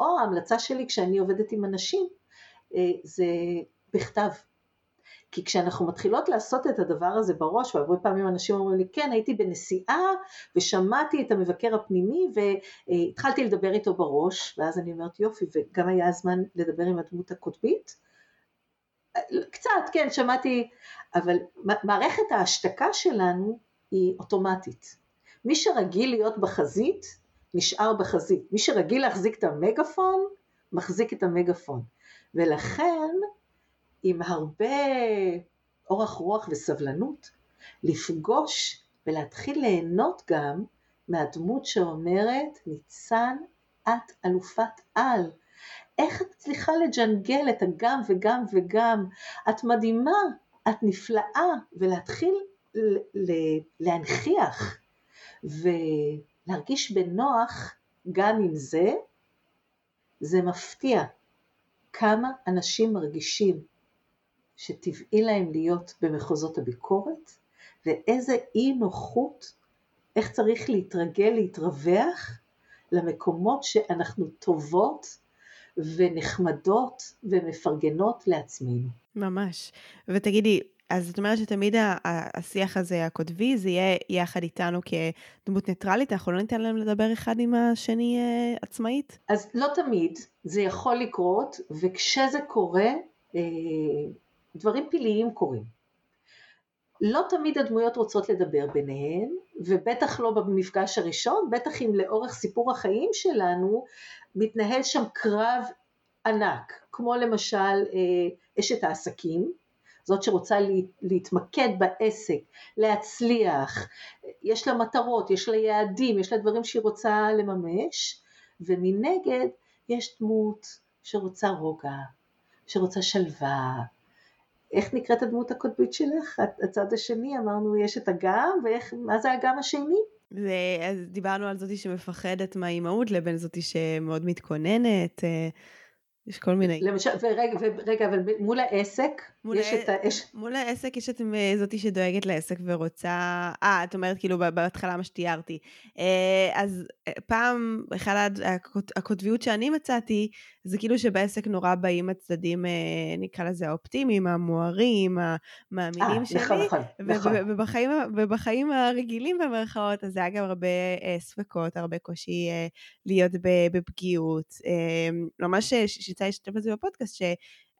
או ההמלצה שלי כשאני עובדת עם אנשים, אה, זה בכתב. כי כשאנחנו מתחילות לעשות את הדבר הזה בראש, והרבה פעמים אנשים אומרים לי, כן, הייתי בנסיעה ושמעתי את המבקר הפנימי והתחלתי לדבר איתו בראש, ואז אני אומרת, יופי, וגם היה הזמן לדבר עם הדמות הקוטבית, קצת, כן, שמעתי, אבל מערכת ההשתקה שלנו היא אוטומטית. מי שרגיל להיות בחזית, נשאר בחזית. מי שרגיל להחזיק את המגפון, מחזיק את המגפון. ולכן, עם הרבה אורך רוח וסבלנות, לפגוש ולהתחיל ליהנות גם מהדמות שאומרת, ניצן, את אלופת על. איך את מצליחה לג'נגל את הגם וגם וגם? את מדהימה, את נפלאה, ולהתחיל להנכיח ולהרגיש בנוח גם עם זה, זה מפתיע כמה אנשים מרגישים שטבעי להם להיות במחוזות הביקורת, ואיזה אי נוחות, איך צריך להתרגל, להתרווח למקומות שאנחנו טובות ונחמדות ומפרגנות לעצמנו. ממש. ותגידי, אז את אומרת שתמיד השיח הזה הקוטבי, זה יהיה יחד איתנו כדמות ניטרלית, אנחנו לא ניתן להם לדבר אחד עם השני אה, עצמאית? אז לא תמיד, זה יכול לקרות, וכשזה קורה, אה, דברים פלאיים קורים. לא תמיד הדמויות רוצות לדבר ביניהן, ובטח לא במפגש הראשון, בטח אם לאורך סיפור החיים שלנו מתנהל שם קרב ענק, כמו למשל אה, אשת העסקים, זאת שרוצה להתמקד בעסק, להצליח, יש לה מטרות, יש לה יעדים, יש לה דברים שהיא רוצה לממש, ומנגד יש דמות שרוצה רוגע, שרוצה שלווה. איך נקראת הדמות הקוטבית שלך? הצד השני, אמרנו יש את הגם, ומה זה הגם השני? אז דיברנו על זאתי שמפחדת מהאימהות לבין זאתי שמאוד מתכוננת. אה, יש כל מיני. למשל, ורגע, ורגע אבל מול העסק, מול יש ה... את ה... יש... מול העסק יש את אה, זאתי שדואגת לעסק ורוצה... אה, את אומרת כאילו בהתחלה מה שתיארתי. אה, אז פעם, אחד הקוטביות שאני מצאתי, זה כאילו שבעסק נורא באים הצדדים, נקרא לזה האופטימיים, המוארים, המאמינים שלי. נכון, נכון, נכון. ובחיים, ובחיים הרגילים במרכאות, אז זה היה גם הרבה ספקות, הרבה קושי להיות בפגיעות. ממש שיצא להשתתף בזה בפודקאסט,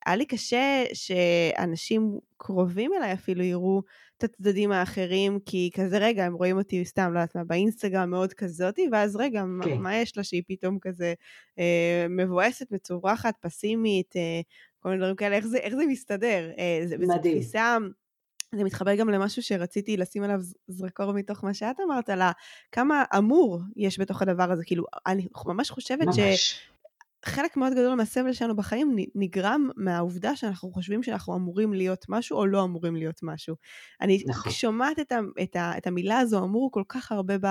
שהיה לי קשה שאנשים קרובים אליי אפילו יראו את הצדדים האחרים, כי כזה רגע, הם רואים אותי סתם, לא יודעת מה, באינסטגרם מאוד כזאתי, ואז רגע, כן. מה, מה יש לה שהיא פתאום כזה אה, מבואסת, מצוברחת, פסימית, אה, כל מיני דברים כאלה, איך זה, איך זה מסתדר? אה, זה, מדהים. זו תפיסה... זה מתחבר גם למשהו שרציתי לשים עליו זרקור מתוך מה שאת אמרת, על כמה אמור יש בתוך הדבר הזה. כאילו, אני ממש חושבת ממש. חלק מאוד גדול מהסבל שלנו בחיים נגרם מהעובדה שאנחנו חושבים שאנחנו אמורים להיות משהו או לא אמורים להיות משהו. אני נכון. שומעת את, ה, את, ה, את המילה הזו אמור כל כך הרבה ב,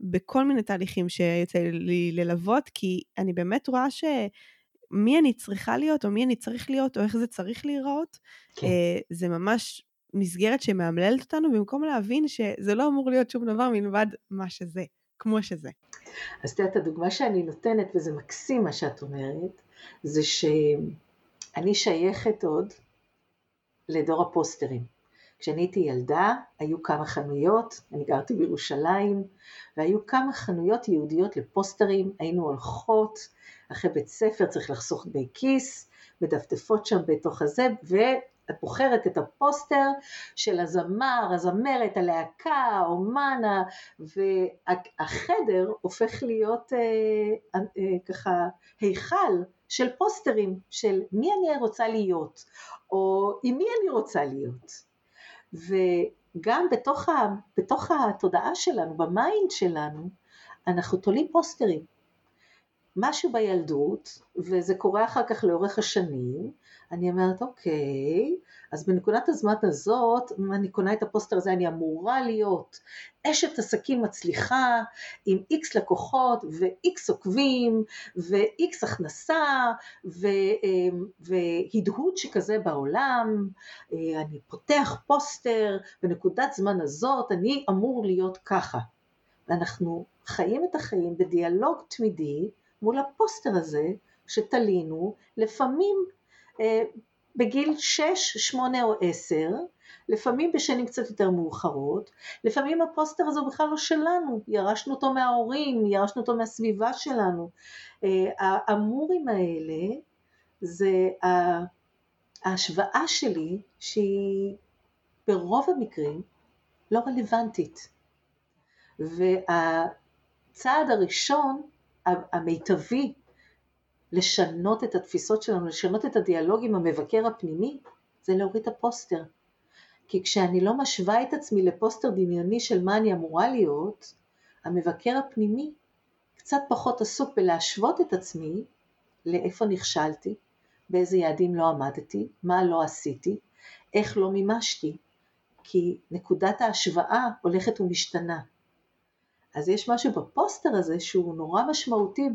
בכל מיני תהליכים שיוצא לי ללוות, כי אני באמת רואה ש... מי אני צריכה להיות, או מי אני צריך להיות, או איך זה צריך להיראות, כן. אה, זה ממש מסגרת שמאמללת אותנו, במקום להבין שזה לא אמור להיות שום דבר מלבד מה שזה, כמו שזה. אז את יודעת, הדוגמה שאני נותנת, וזה מקסים מה שאת אומרת, זה שאני שייכת עוד לדור הפוסטרים. כשאני הייתי ילדה, היו כמה חנויות, אני גרתי בירושלים, והיו כמה חנויות יהודיות לפוסטרים, היינו הולכות אחרי בית ספר, צריך לחסוך דמי כיס, מדפדפות שם בתוך הזה, את בוחרת את הפוסטר של הזמר, הזמרת, הלהקה, האומן, והחדר הופך להיות אה, אה, ככה היכל של פוסטרים של מי אני רוצה להיות, או עם מי אני רוצה להיות. וגם בתוך, ה, בתוך התודעה שלנו, ב mind שלנו, אנחנו תולים פוסטרים. משהו בילדות, וזה קורה אחר כך לאורך השנים, אני אומרת, אוקיי, אז בנקודת הזמן הזאת, אם אני קונה את הפוסטר הזה, אני אמורה להיות אשת עסקים מצליחה, עם איקס לקוחות, ואיקס עוקבים, ואיקס הכנסה, והדהוד שכזה בעולם, אני פותח פוסטר, בנקודת זמן הזאת אני אמור להיות ככה. ואנחנו חיים את החיים בדיאלוג תמידי מול הפוסטר הזה שתלינו, לפעמים אה, בגיל 6, 8 או 10, לפעמים בשנים קצת יותר מאוחרות, לפעמים הפוסטר הזה הוא בכלל לא שלנו, ירשנו אותו מההורים, ירשנו אותו מהסביבה שלנו. אה, האמורים האלה זה ההשוואה שלי שהיא ברוב המקרים לא רלוונטית. והצעד הראשון המיטבי לשנות את התפיסות שלנו, לשנות את הדיאלוג עם המבקר הפנימי, זה להוריד את הפוסטר. כי כשאני לא משווה את עצמי לפוסטר דמיוני של מה אני אמורה להיות, המבקר הפנימי קצת פחות עסוק בלהשוות את עצמי לאיפה נכשלתי, באיזה יעדים לא עמדתי, מה לא עשיתי, איך לא מימשתי, כי נקודת ההשוואה הולכת ומשתנה. אז יש משהו בפוסטר הזה שהוא נורא משמעותי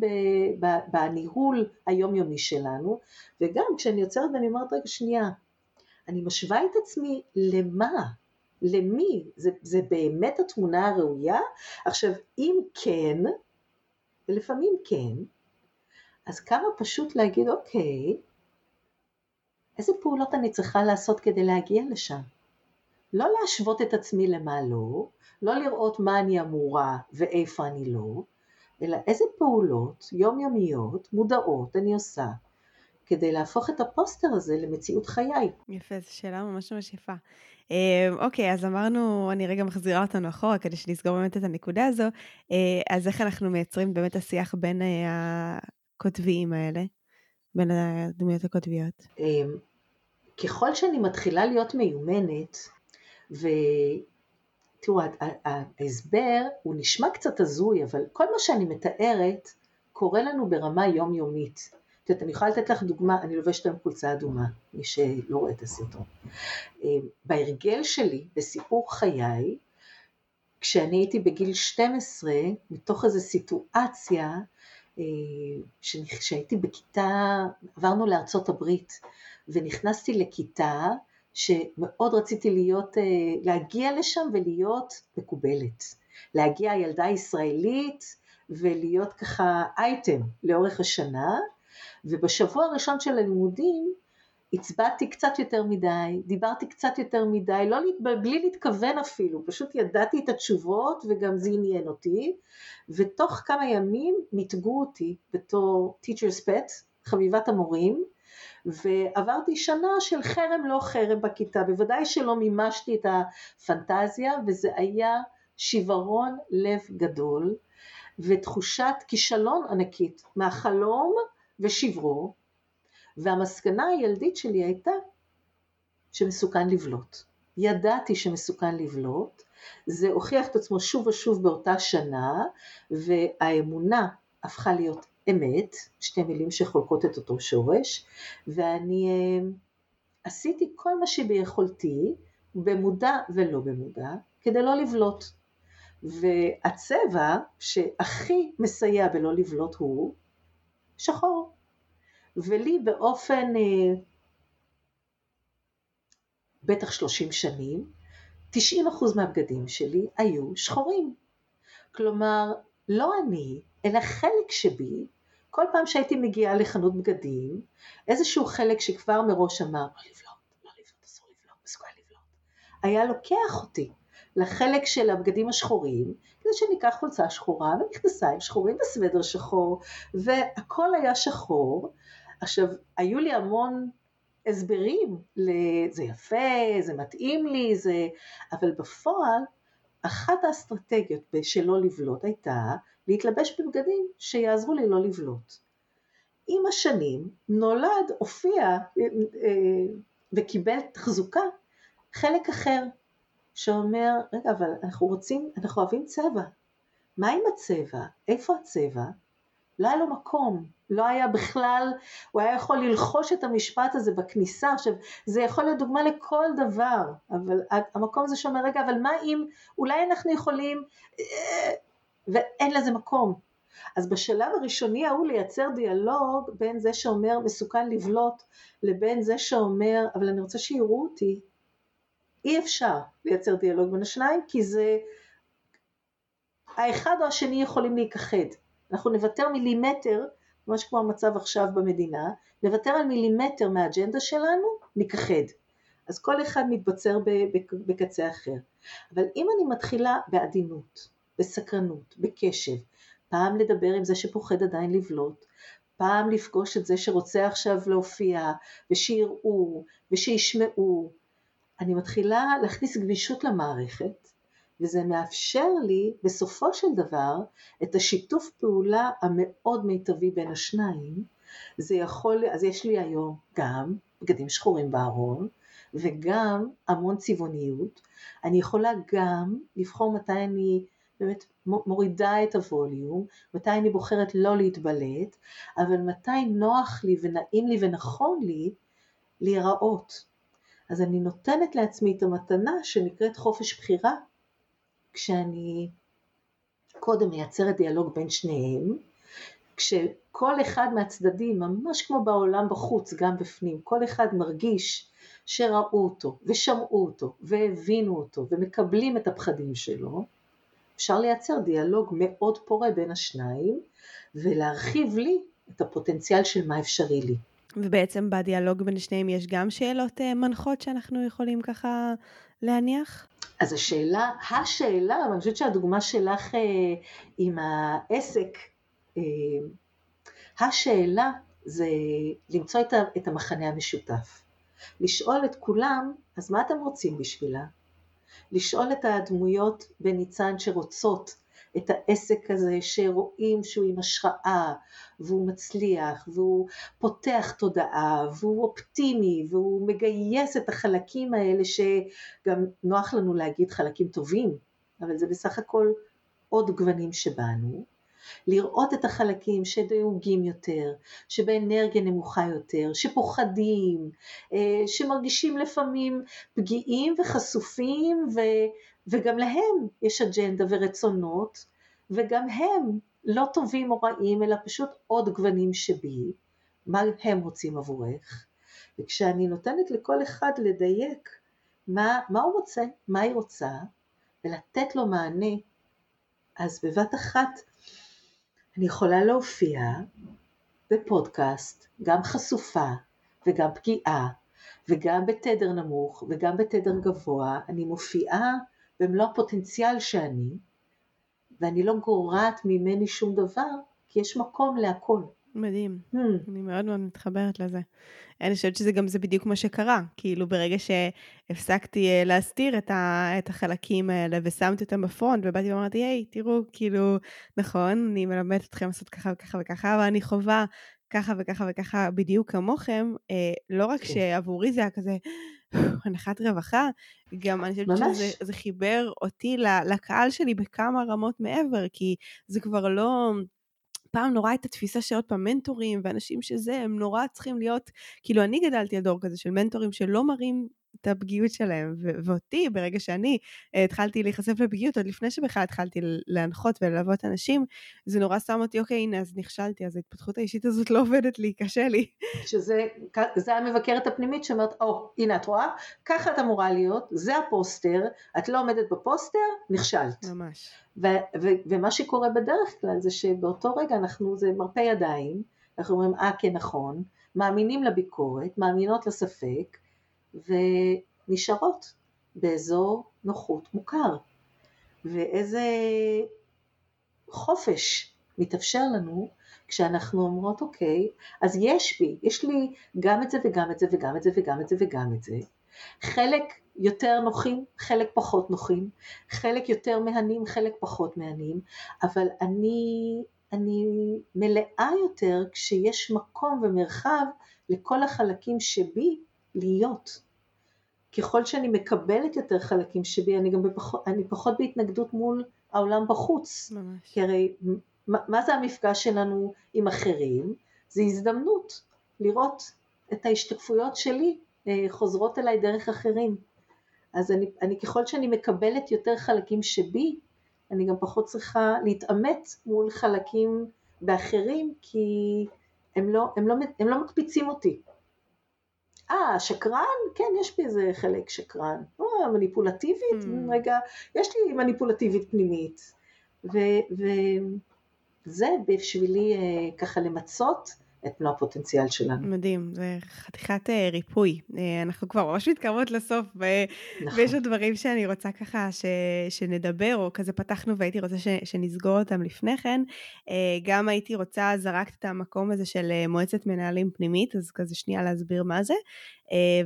בניהול היומיומי שלנו, וגם כשאני יוצרת ואני אומרת רגע שנייה, אני משווה את עצמי למה? למי? זה, זה באמת התמונה הראויה? עכשיו אם כן, ולפעמים כן, אז כמה פשוט להגיד אוקיי, איזה פעולות אני צריכה לעשות כדי להגיע לשם? לא להשוות את עצמי למה לא, לא לראות מה אני אמורה ואיפה אני לא, אלא איזה פעולות יומיומיות, מודעות, אני עושה, כדי להפוך את הפוסטר הזה למציאות חיי. יפה, זו שאלה ממש ממש יפה. אה, אוקיי, אז אמרנו, אני רגע מחזירה אותנו אחורה כדי שנסגור באמת את הנקודה הזו, אה, אז איך אנחנו מייצרים באמת השיח בין אה, הכותביים האלה, בין הדמויות הכותביות? ככל שאני מתחילה להיות מיומנת, ותראו, ההסבר הוא נשמע קצת הזוי, אבל כל מה שאני מתארת קורה לנו ברמה יומיומית. את יודעת, אני יכולה לתת לך דוגמה, אני לובשת היום חולצה אדומה, מי שלא רואה את הסרטון. אה, בהרגל שלי, בסיפור חיי, כשאני הייתי בגיל 12, מתוך איזו סיטואציה, אה, כשהייתי בכיתה, עברנו לארצות הברית, ונכנסתי לכיתה שמאוד רציתי להיות, אה, להגיע לשם ולהיות מקובלת. להגיע ילדה ישראלית ולהיות ככה אייטם לאורך השנה, ובשבוע הראשון של הלימודים הצבעתי קצת יותר מדי, דיברתי קצת יותר מדי, לא, בלי להתכוון אפילו, פשוט ידעתי את התשובות וגם זה עניין אותי, ותוך כמה ימים מיתגו אותי בתור teacher's pet, חביבת המורים, ועברתי שנה של חרם לא חרם בכיתה, בוודאי שלא מימשתי את הפנטזיה, וזה היה שיוורון לב גדול, ותחושת כישלון ענקית מהחלום ושברו, והמסקנה הילדית שלי הייתה שמסוכן לבלוט. ידעתי שמסוכן לבלוט, זה הוכיח את עצמו שוב ושוב באותה שנה, והאמונה הפכה להיות אמת, שתי מילים שחולקות את אותו שורש, ואני אה, עשיתי כל מה שביכולתי, במודע ולא במודע, כדי לא לבלוט. והצבע שהכי מסייע בלא לבלוט הוא שחור. ולי באופן אה, בטח 30 שנים, 90% מהבגדים שלי היו שחורים. כלומר, לא אני, אלא חלק שבי, כל פעם שהייתי מגיעה לחנות בגדים, איזשהו חלק שכבר מראש אמר, לא לבלוט, לא לבלוט, אסור לבלוט, מסוגל לבלוט, היה לוקח אותי לחלק של הבגדים השחורים, כדי שאני אקח חולצה שחורה ומכנסיים שחורים וסוודר שחור, והכל היה שחור, עכשיו, היו לי המון הסברים, זה יפה, זה מתאים לי, זה... אבל בפועל, אחת האסטרטגיות שלא לבלוט הייתה להתלבש בבגדים שיעזרו לי לא לבלוט. עם השנים נולד, הופיע אה, אה, וקיבל תחזוקה חלק אחר שאומר, רגע, אבל אנחנו רוצים, אנחנו אוהבים צבע. מה עם הצבע? איפה הצבע? לא היה לו מקום, לא היה בכלל, הוא היה יכול ללחוש את המשפט הזה בכניסה, עכשיו זה יכול להיות דוגמה לכל דבר, אבל המקום הזה שאומר רגע אבל מה אם אולי אנחנו יכולים אה, ואין לזה מקום. אז בשלב הראשוני ההוא לייצר דיאלוג בין זה שאומר מסוכן לבלוט לבין זה שאומר אבל אני רוצה שיראו אותי, אי אפשר לייצר דיאלוג בין השניים כי זה האחד או השני יכולים להיכחד. אנחנו נוותר מילימטר, ממש כמו המצב עכשיו במדינה, נוותר על מילימטר מהאג'נדה שלנו, נכחד. אז כל אחד מתבצר בקצה אחר. אבל אם אני מתחילה בעדינות, בסקרנות, בקשב, פעם לדבר עם זה שפוחד עדיין לבלוט, פעם לפגוש את זה שרוצה עכשיו להופיע, ושיראו, ושישמעו, אני מתחילה להכניס גמישות למערכת, וזה מאפשר לי בסופו של דבר את השיתוף פעולה המאוד מיטבי בין השניים. זה יכול, אז יש לי היום גם בגדים שחורים בארון וגם המון צבעוניות. אני יכולה גם לבחור מתי אני באמת מורידה את הווליום, מתי אני בוחרת לא להתבלט, אבל מתי נוח לי ונעים לי ונכון לי להיראות. אז אני נותנת לעצמי את המתנה שנקראת חופש בחירה, כשאני קודם מייצרת דיאלוג בין שניהם, כשכל אחד מהצדדים, ממש כמו בעולם בחוץ, גם בפנים, כל אחד מרגיש שראו אותו ושמעו אותו והבינו אותו ומקבלים את הפחדים שלו, אפשר לייצר דיאלוג מאוד פורה בין השניים ולהרחיב לי את הפוטנציאל של מה אפשרי לי. ובעצם בדיאלוג בין שניהם יש גם שאלות אה, מנחות שאנחנו יכולים ככה להניח? אז השאלה, השאלה, ואני חושבת שהדוגמה שלך אה, עם העסק, אה, השאלה זה למצוא את, את המחנה המשותף. לשאול את כולם, אז מה אתם רוצים בשבילה? לשאול את הדמויות בניצן שרוצות את העסק הזה שרואים שהוא עם השראה והוא מצליח והוא פותח תודעה והוא אופטימי והוא מגייס את החלקים האלה שגם נוח לנו להגיד חלקים טובים אבל זה בסך הכל עוד גוונים שבאנו לראות את החלקים שדאוגים יותר, שבאנרגיה נמוכה יותר, שפוחדים, אה, שמרגישים לפעמים פגיעים וחשופים ו, וגם להם יש אג'נדה ורצונות וגם הם לא טובים או רעים אלא פשוט עוד גוונים שבי, מה הם רוצים עבורך? וכשאני נותנת לכל אחד לדייק מה, מה הוא רוצה, מה היא רוצה ולתת לו מענה אז בבת אחת אני יכולה להופיע בפודקאסט, גם חשופה וגם פגיעה וגם בתדר נמוך וגם בתדר גבוה, אני מופיעה במלוא הפוטנציאל שאני ואני לא גורעת ממני שום דבר כי יש מקום להכל. מדהים, hmm. אני מאוד מאוד מתחברת לזה. אני חושבת שזה גם זה בדיוק מה שקרה, כאילו ברגע שהפסקתי אה, להסתיר את, ה, את החלקים האלה ושמתי אותם בפרונט ובאתי ואמרתי, היי, תראו, כאילו, נכון, אני מלמדת אתכם לעשות ככה וככה וככה, אבל אני חווה ככה וככה וככה בדיוק כמוכם, אה, לא רק כן. שעבורי זה היה כזה הנחת רווחה, גם אני חושבת שזה חיבר אותי לקהל שלי בכמה רמות מעבר, כי זה כבר לא... פעם נורא הייתה תפיסה שעוד פעם מנטורים ואנשים שזה, הם נורא צריכים להיות, כאילו אני גדלתי על דור כזה של מנטורים שלא מראים את הפגיעות שלהם, ו- ואותי, ברגע שאני uh, התחלתי להיחשף לפגיעות, עוד לפני שבכלל התחלתי להנחות וללוות אנשים, זה נורא שם אותי, אוקיי, הנה, אז נכשלתי, אז ההתפתחות האישית הזאת לא עובדת לי, קשה לי. שזה, זה המבקרת הפנימית שאומרת, או, oh, הנה את רואה, ככה את אמורה להיות, זה הפוסטר, את לא עומדת בפוסטר, נכשלת. ממש. ו- ו- ומה שקורה בדרך כלל זה שבאותו רגע אנחנו, זה מרפה ידיים, אנחנו אומרים, אה, כן, נכון, מאמינים לביקורת, מאמינות לספק, ונשארות באזור נוחות מוכר. ואיזה חופש מתאפשר לנו כשאנחנו אומרות אוקיי, אז יש בי, יש לי גם את זה וגם את זה וגם את זה וגם את זה וגם את זה. חלק יותר נוחים, חלק פחות נוחים, חלק יותר מהנים, חלק פחות מהנים, אבל אני, אני מלאה יותר כשיש מקום ומרחב לכל החלקים שבי להיות. ככל שאני מקבלת יותר חלקים שבי, אני גם בפחות, אני פחות בהתנגדות מול העולם בחוץ. ממש. כי הרי, מה, מה זה המפגש שלנו עם אחרים? זה הזדמנות לראות את ההשתקפויות שלי אה, חוזרות אליי דרך אחרים. אז אני, אני ככל שאני מקבלת יותר חלקים שבי, אני גם פחות צריכה להתעמת מול חלקים באחרים, כי הם לא, הם לא, הם לא מקפיצים אותי. אה, שקרן? כן, יש בי איזה חלק שקרן. אה, מניפולטיבית? Hmm. רגע, יש לי מניפולטיבית פנימית. וזה בשבילי אה, ככה למצות את מלוא הפוטנציאל שלנו. מדהים, זה חתיכת uh, ריפוי. Uh, אנחנו כבר ממש מתקרבות לסוף, ו- נכון. ויש עוד דברים שאני רוצה ככה ש- שנדבר, או כזה פתחנו והייתי רוצה ש- שנסגור אותם לפני כן. Uh, גם הייתי רוצה, זרקת את המקום הזה של מועצת מנהלים פנימית, אז כזה שנייה להסביר מה זה,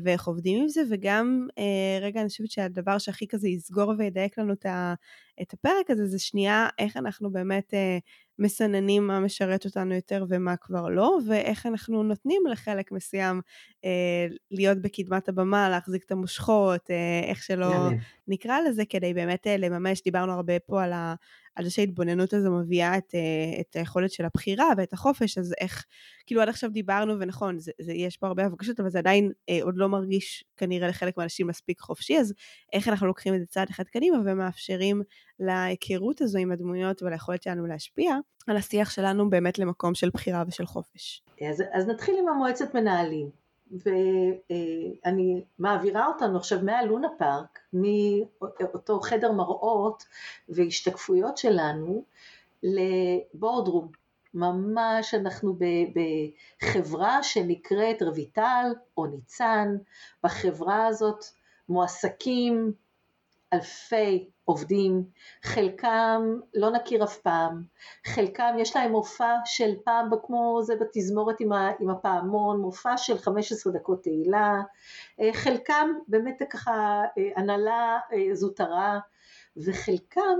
ואיך עובדים עם זה, וגם, רגע, אני חושבת שהדבר שהכי כזה יסגור וידייק לנו את, ה- את הפרק הזה, זה שנייה איך אנחנו באמת... Uh, מסננים מה משרת אותנו יותר ומה כבר לא, ואיך אנחנו נותנים לחלק מסוים אה, להיות בקדמת הבמה, להחזיק את המושכות, אה, איך שלא. נקרא לזה, כדי באמת אה, לממש, דיברנו הרבה פה על, ה, על זה שההתבוננות הזו מביאה את, אה, את היכולת של הבחירה ואת החופש, אז איך, כאילו עד עכשיו דיברנו, ונכון, זה, זה, יש פה הרבה אבקשות, אבל זה עדיין אה, עוד לא מרגיש כנראה לחלק מהאנשים מספיק חופשי, אז איך אנחנו לוקחים את זה צעד אחד קדימה ומאפשרים להיכרות הזו עם הדמויות וליכולת שלנו להשפיע על השיח שלנו באמת למקום של בחירה ושל חופש. אז, אז נתחיל עם המועצת מנהלים. ואני מעבירה אותנו עכשיו מהלונה פארק, מאותו חדר מראות והשתקפויות שלנו, לבורדרום. ממש אנחנו בחברה שנקראת רויטל או ניצן, בחברה הזאת מועסקים אלפי עובדים, חלקם לא נכיר אף פעם, חלקם יש להם מופע של פעם כמו זה בתזמורת עם הפעמון, מופע של 15 דקות תהילה, אה, חלקם באמת ככה אה, הנהלה אה, זוטרה וחלקם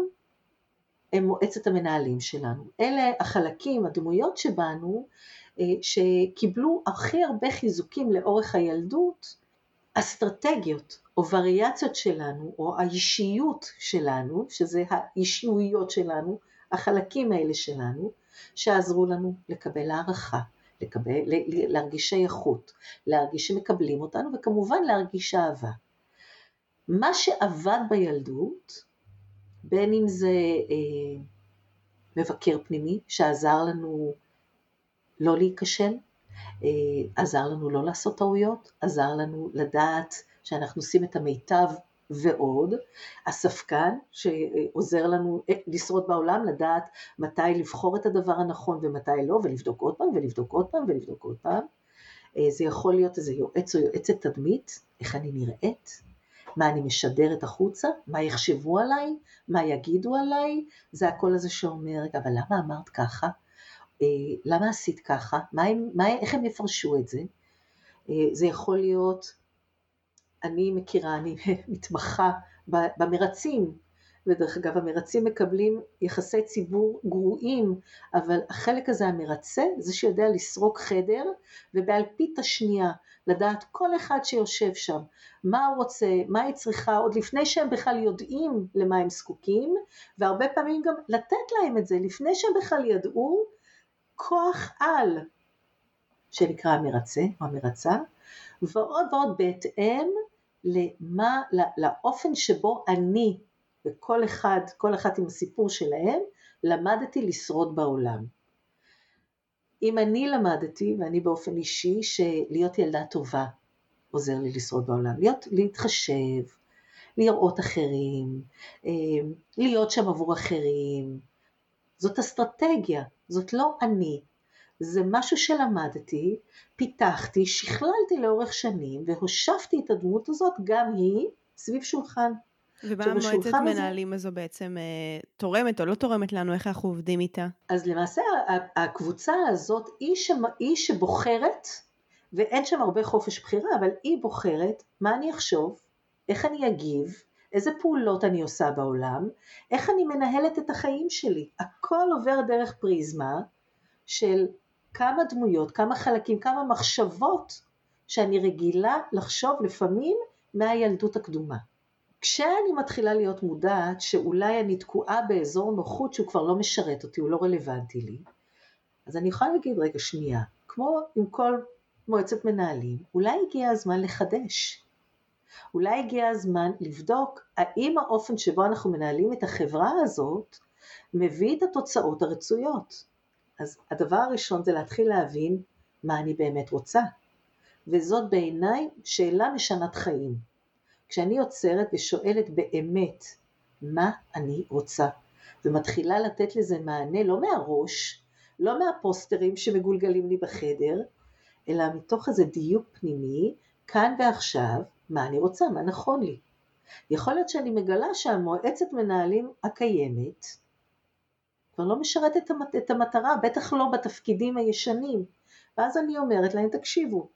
הם מועצת המנהלים שלנו. אלה החלקים, הדמויות שבנו, שקיבלו הכי הרבה חיזוקים לאורך הילדות, אסטרטגיות או וריאציות שלנו, או האישיות שלנו, שזה האישיויות שלנו, החלקים האלה שלנו, שעזרו לנו לקבל הערכה, לקבל, להרגיש שייכות, להרגיש שמקבלים אותנו, וכמובן להרגיש אהבה. מה שעבד בילדות, בין אם זה אה, מבקר פנימי שעזר לנו לא להיכשל, אה, עזר לנו לא לעשות טעויות, עזר לנו לדעת שאנחנו עושים את המיטב ועוד, הספקן שעוזר לנו אה, לשרוד בעולם, לדעת מתי לבחור את הדבר הנכון ומתי לא, ולבדוק עוד פעם ולבדוק עוד פעם ולבדוק עוד פעם. אה, זה יכול להיות איזה יועץ או יועצת תדמית, איך אני נראית, מה אני משדרת החוצה, מה יחשבו עליי, מה יגידו עליי, זה הקול הזה שאומר, אבל למה אמרת ככה? אה, למה עשית ככה? מה הם, מה, איך הם יפרשו את זה? זה יכול להיות אני מכירה, אני מתמחה במרצים, ודרך אגב המרצים מקבלים יחסי ציבור גרועים, אבל החלק הזה המרצה זה שיודע לסרוק חדר ובאלפית השנייה לדעת כל אחד שיושב שם מה הוא רוצה, מה היא צריכה, עוד לפני שהם בכלל יודעים למה הם זקוקים, והרבה פעמים גם לתת להם את זה לפני שהם בכלל ידעו, כוח על שנקרא המרצה או המרצה, ועוד ועוד בהתאם למה, לאופן שבו אני וכל אחד, כל אחת עם הסיפור שלהם, למדתי לשרוד בעולם. אם אני למדתי, ואני באופן אישי, שלהיות ילדה טובה עוזר לי לשרוד בעולם, להיות, להתחשב, לראות אחרים, אה, להיות שם עבור אחרים, זאת אסטרטגיה, זאת לא אני, זה משהו שלמדתי, פיתחתי, שכללתי לאורך שנים והושבתי את הדמות הזאת גם היא סביב שולחן. ומה המועצת מנהלים הזו בעצם אה, תורמת או לא תורמת לנו, איך אנחנו עובדים איתה? אז למעשה הקבוצה הזאת היא, ש... היא שבוחרת, ואין שם הרבה חופש בחירה, אבל היא בוחרת מה אני אחשוב, איך אני אגיב, איזה פעולות אני עושה בעולם, איך אני מנהלת את החיים שלי. הכל עובר דרך פריזמה של כמה דמויות, כמה חלקים, כמה מחשבות שאני רגילה לחשוב לפעמים מהילדות הקדומה. כשאני מתחילה להיות מודעת שאולי אני תקועה באזור נוחות שהוא כבר לא משרת אותי, הוא לא רלוונטי לי, אז אני יכולה להגיד, רגע, שנייה, כמו עם כל מועצת מנהלים, אולי הגיע הזמן לחדש. אולי הגיע הזמן לבדוק האם האופן שבו אנחנו מנהלים את החברה הזאת מביא את התוצאות הרצויות. אז הדבר הראשון זה להתחיל להבין מה אני באמת רוצה. וזאת בעיניי שאלה משנת חיים. כשאני עוצרת ושואלת באמת מה אני רוצה, ומתחילה לתת לזה מענה לא מהראש, לא מהפוסטרים שמגולגלים לי בחדר, אלא מתוך איזה דיוק פנימי, כאן ועכשיו, מה אני רוצה, מה נכון לי. יכול להיות שאני מגלה שהמועצת מנהלים הקיימת כבר לא משרת את המטרה, בטח לא בתפקידים הישנים. ואז אני אומרת להם, תקשיבו,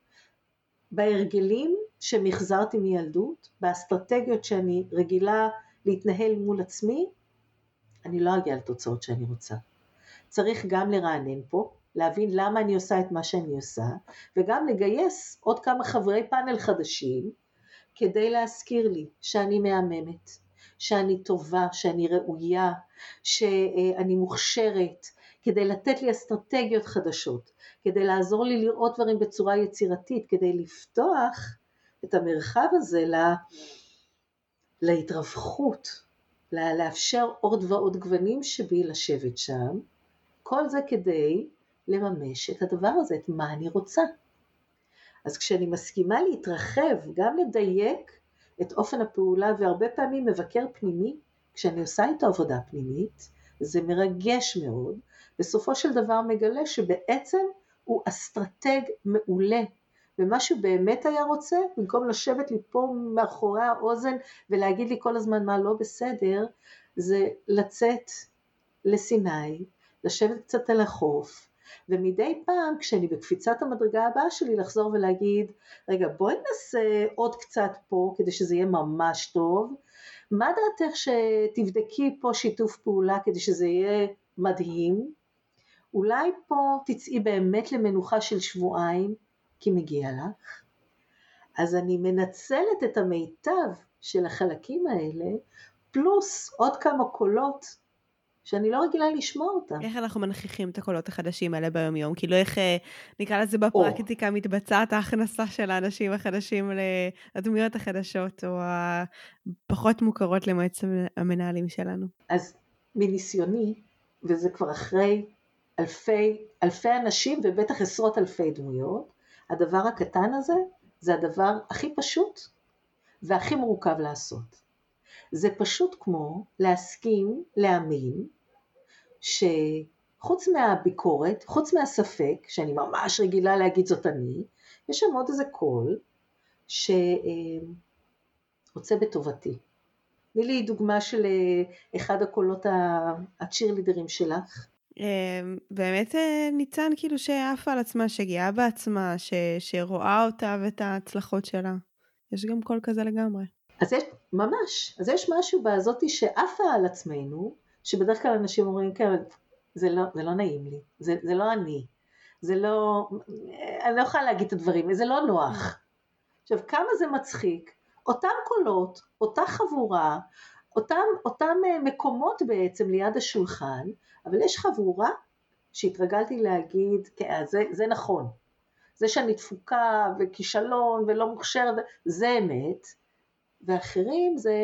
בהרגלים שמחזרתי מילדות, באסטרטגיות שאני רגילה להתנהל מול עצמי, אני לא אגיע לתוצאות שאני רוצה. צריך גם לרענן פה, להבין למה אני עושה את מה שאני עושה, וגם לגייס עוד כמה חברי פאנל חדשים, כדי להזכיר לי שאני מהממת, שאני טובה, שאני ראויה, שאני מוכשרת, כדי לתת לי אסטרטגיות חדשות, כדי לעזור לי לראות דברים בצורה יצירתית, כדי לפתוח את המרחב הזה לה, להתרווחות, לה, לאפשר עוד ועוד גוונים שבי לשבת שם, כל זה כדי לממש את הדבר הזה, את מה אני רוצה. אז כשאני מסכימה להתרחב, גם לדייק את אופן הפעולה והרבה פעמים מבקר פנימי, כשאני עושה איתו עבודה פנימית, זה מרגש מאוד, בסופו של דבר מגלה שבעצם הוא אסטרטג מעולה, ומה שהוא באמת היה רוצה, במקום לשבת לי פה מאחורי האוזן ולהגיד לי כל הזמן מה לא בסדר, זה לצאת לסיני, לשבת קצת על החוף, ומדי פעם כשאני בקפיצת המדרגה הבאה שלי לחזור ולהגיד רגע בואי נעשה עוד קצת פה כדי שזה יהיה ממש טוב מה דעתך שתבדקי פה שיתוף פעולה כדי שזה יהיה מדהים? אולי פה תצאי באמת למנוחה של שבועיים כי מגיע לך? אז אני מנצלת את המיטב של החלקים האלה פלוס עוד כמה קולות שאני לא רגילה לשמוע אותם. איך אנחנו מנכיחים את הקולות החדשים האלה ביום-יום? כאילו איך, אה, נקרא לזה בפרקטיקה, מתבצעת ההכנסה של האנשים החדשים לדמויות החדשות, או הפחות מוכרות למועצת המנהלים שלנו? אז מניסיוני, וזה כבר אחרי אלפי, אלפי אנשים ובטח עשרות אלפי דמויות, הדבר הקטן הזה זה הדבר הכי פשוט והכי מורכב לעשות. זה פשוט כמו להסכים, להאמין, שחוץ מהביקורת, חוץ מהספק, שאני ממש רגילה להגיד זאת אני, יש שם עוד איזה קול שרוצה בטובתי. תני לי דוגמה של אה, אחד הקולות הצ'ירלידרים שלך. אמ, באמת אה, ניצן כאילו שעפה על עצמה, שגאה בעצמה, ש, שרואה אותה ואת ההצלחות שלה. יש גם קול כזה לגמרי. אז יש, ממש, אז יש משהו בזאתי שעפה על עצמנו, שבדרך כלל אנשים אומרים, כן, זה לא, זה לא נעים לי, זה, זה לא אני, זה לא, אני לא יכולה להגיד את הדברים, זה לא נוח. עכשיו, כמה זה מצחיק, אותם קולות, אותה חבורה, אותם, אותם אה, מקומות בעצם ליד השולחן, אבל יש חבורה שהתרגלתי להגיד, כן, זה, זה נכון, זה שאני תפוקה וכישלון ולא מוכשרת, זה אמת, ואחרים זה,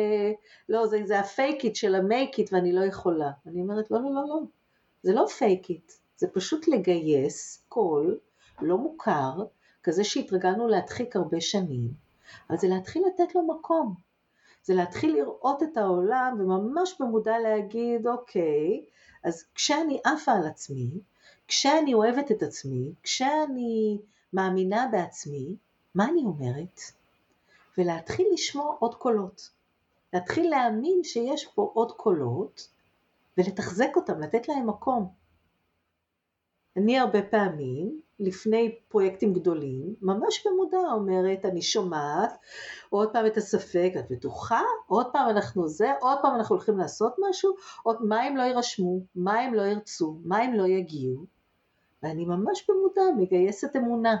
לא, זה, זה הפייק איט של המייק איט ואני לא יכולה. אני אומרת, לא, לא, לא, לא, זה לא fake it, זה פשוט לגייס קול לא מוכר, כזה שהתרגלנו להדחיק הרבה שנים, אבל זה להתחיל לתת לו מקום. זה להתחיל לראות את העולם וממש במודע להגיד, אוקיי, אז כשאני עפה על עצמי, כשאני אוהבת את עצמי, כשאני מאמינה בעצמי, מה אני אומרת? ולהתחיל לשמוע עוד קולות. להתחיל להאמין שיש פה עוד קולות ולתחזק אותם, לתת להם מקום. אני הרבה פעמים, לפני פרויקטים גדולים, ממש במודע אומרת, אני שומעת עוד פעם את הספק, את בטוחה? עוד פעם אנחנו זה, עוד פעם אנחנו הולכים לעשות משהו, עוד מה הם לא יירשמו, מה הם לא ירצו, מה הם לא יגיעו, ואני ממש במודע מגייסת אמונה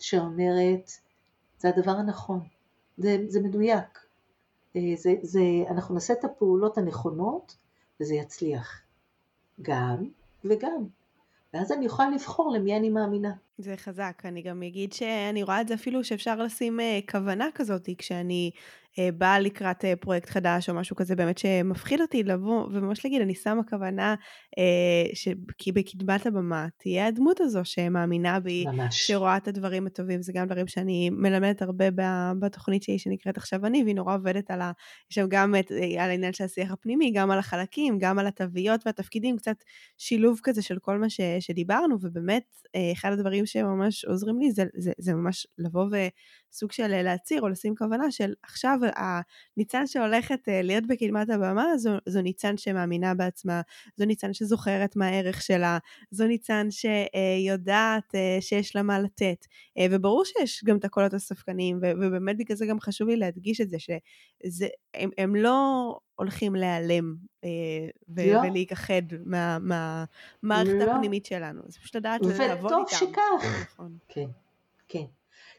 שאומרת, זה הדבר הנכון, זה, זה מדויק, אה, זה, זה, אנחנו נעשה את הפעולות הנכונות וזה יצליח, גם וגם. ואז אני יכולה לבחור למי אני מאמינה. זה חזק, אני גם אגיד שאני רואה את זה אפילו שאפשר לשים אה, כוונה כזאת כשאני אה, באה לקראת אה, פרויקט חדש או משהו כזה באמת שמפחיד אותי לבוא וממש להגיד אני שמה כוונה כי בקדמת הבמה תהיה הדמות הזו שמאמינה בי, ממש. שרואה את הדברים הטובים, זה גם דברים שאני מלמדת הרבה בתוכנית שלי שנקראת עכשיו אני והיא נורא עובדת על ה... יש שם גם את, על העניין של השיח הפנימי, גם על החלקים, גם על התוויות והתפקידים, קצת שילוב כזה של כל מה ש, שדיברנו. ובאמת אחד הדברים שממש עוזרים לי זה, זה, זה ממש לבוא וסוג של אה, להצהיר או לשים כוונה של עכשיו הניצן שהולכת אה, להיות בקדמת הבמה זו, זו ניצן שמאמינה בעצמה, זו ניצן שזוכרת מה הערך שלה, זו ניצן שיודעת אה, שיש לה מה לתת. וברור שיש גם את הקולות הספקניים ובאמת בגלל זה גם חשוב לי להדגיש את זה שהם הם לא הולכים להיעלם ו- לא. ולהיכחד מהמערכת מה, לא. הפנימית שלנו. זה פשוט לדעת לעבוד איתם. וטוב שכך. נכון. כן, כן.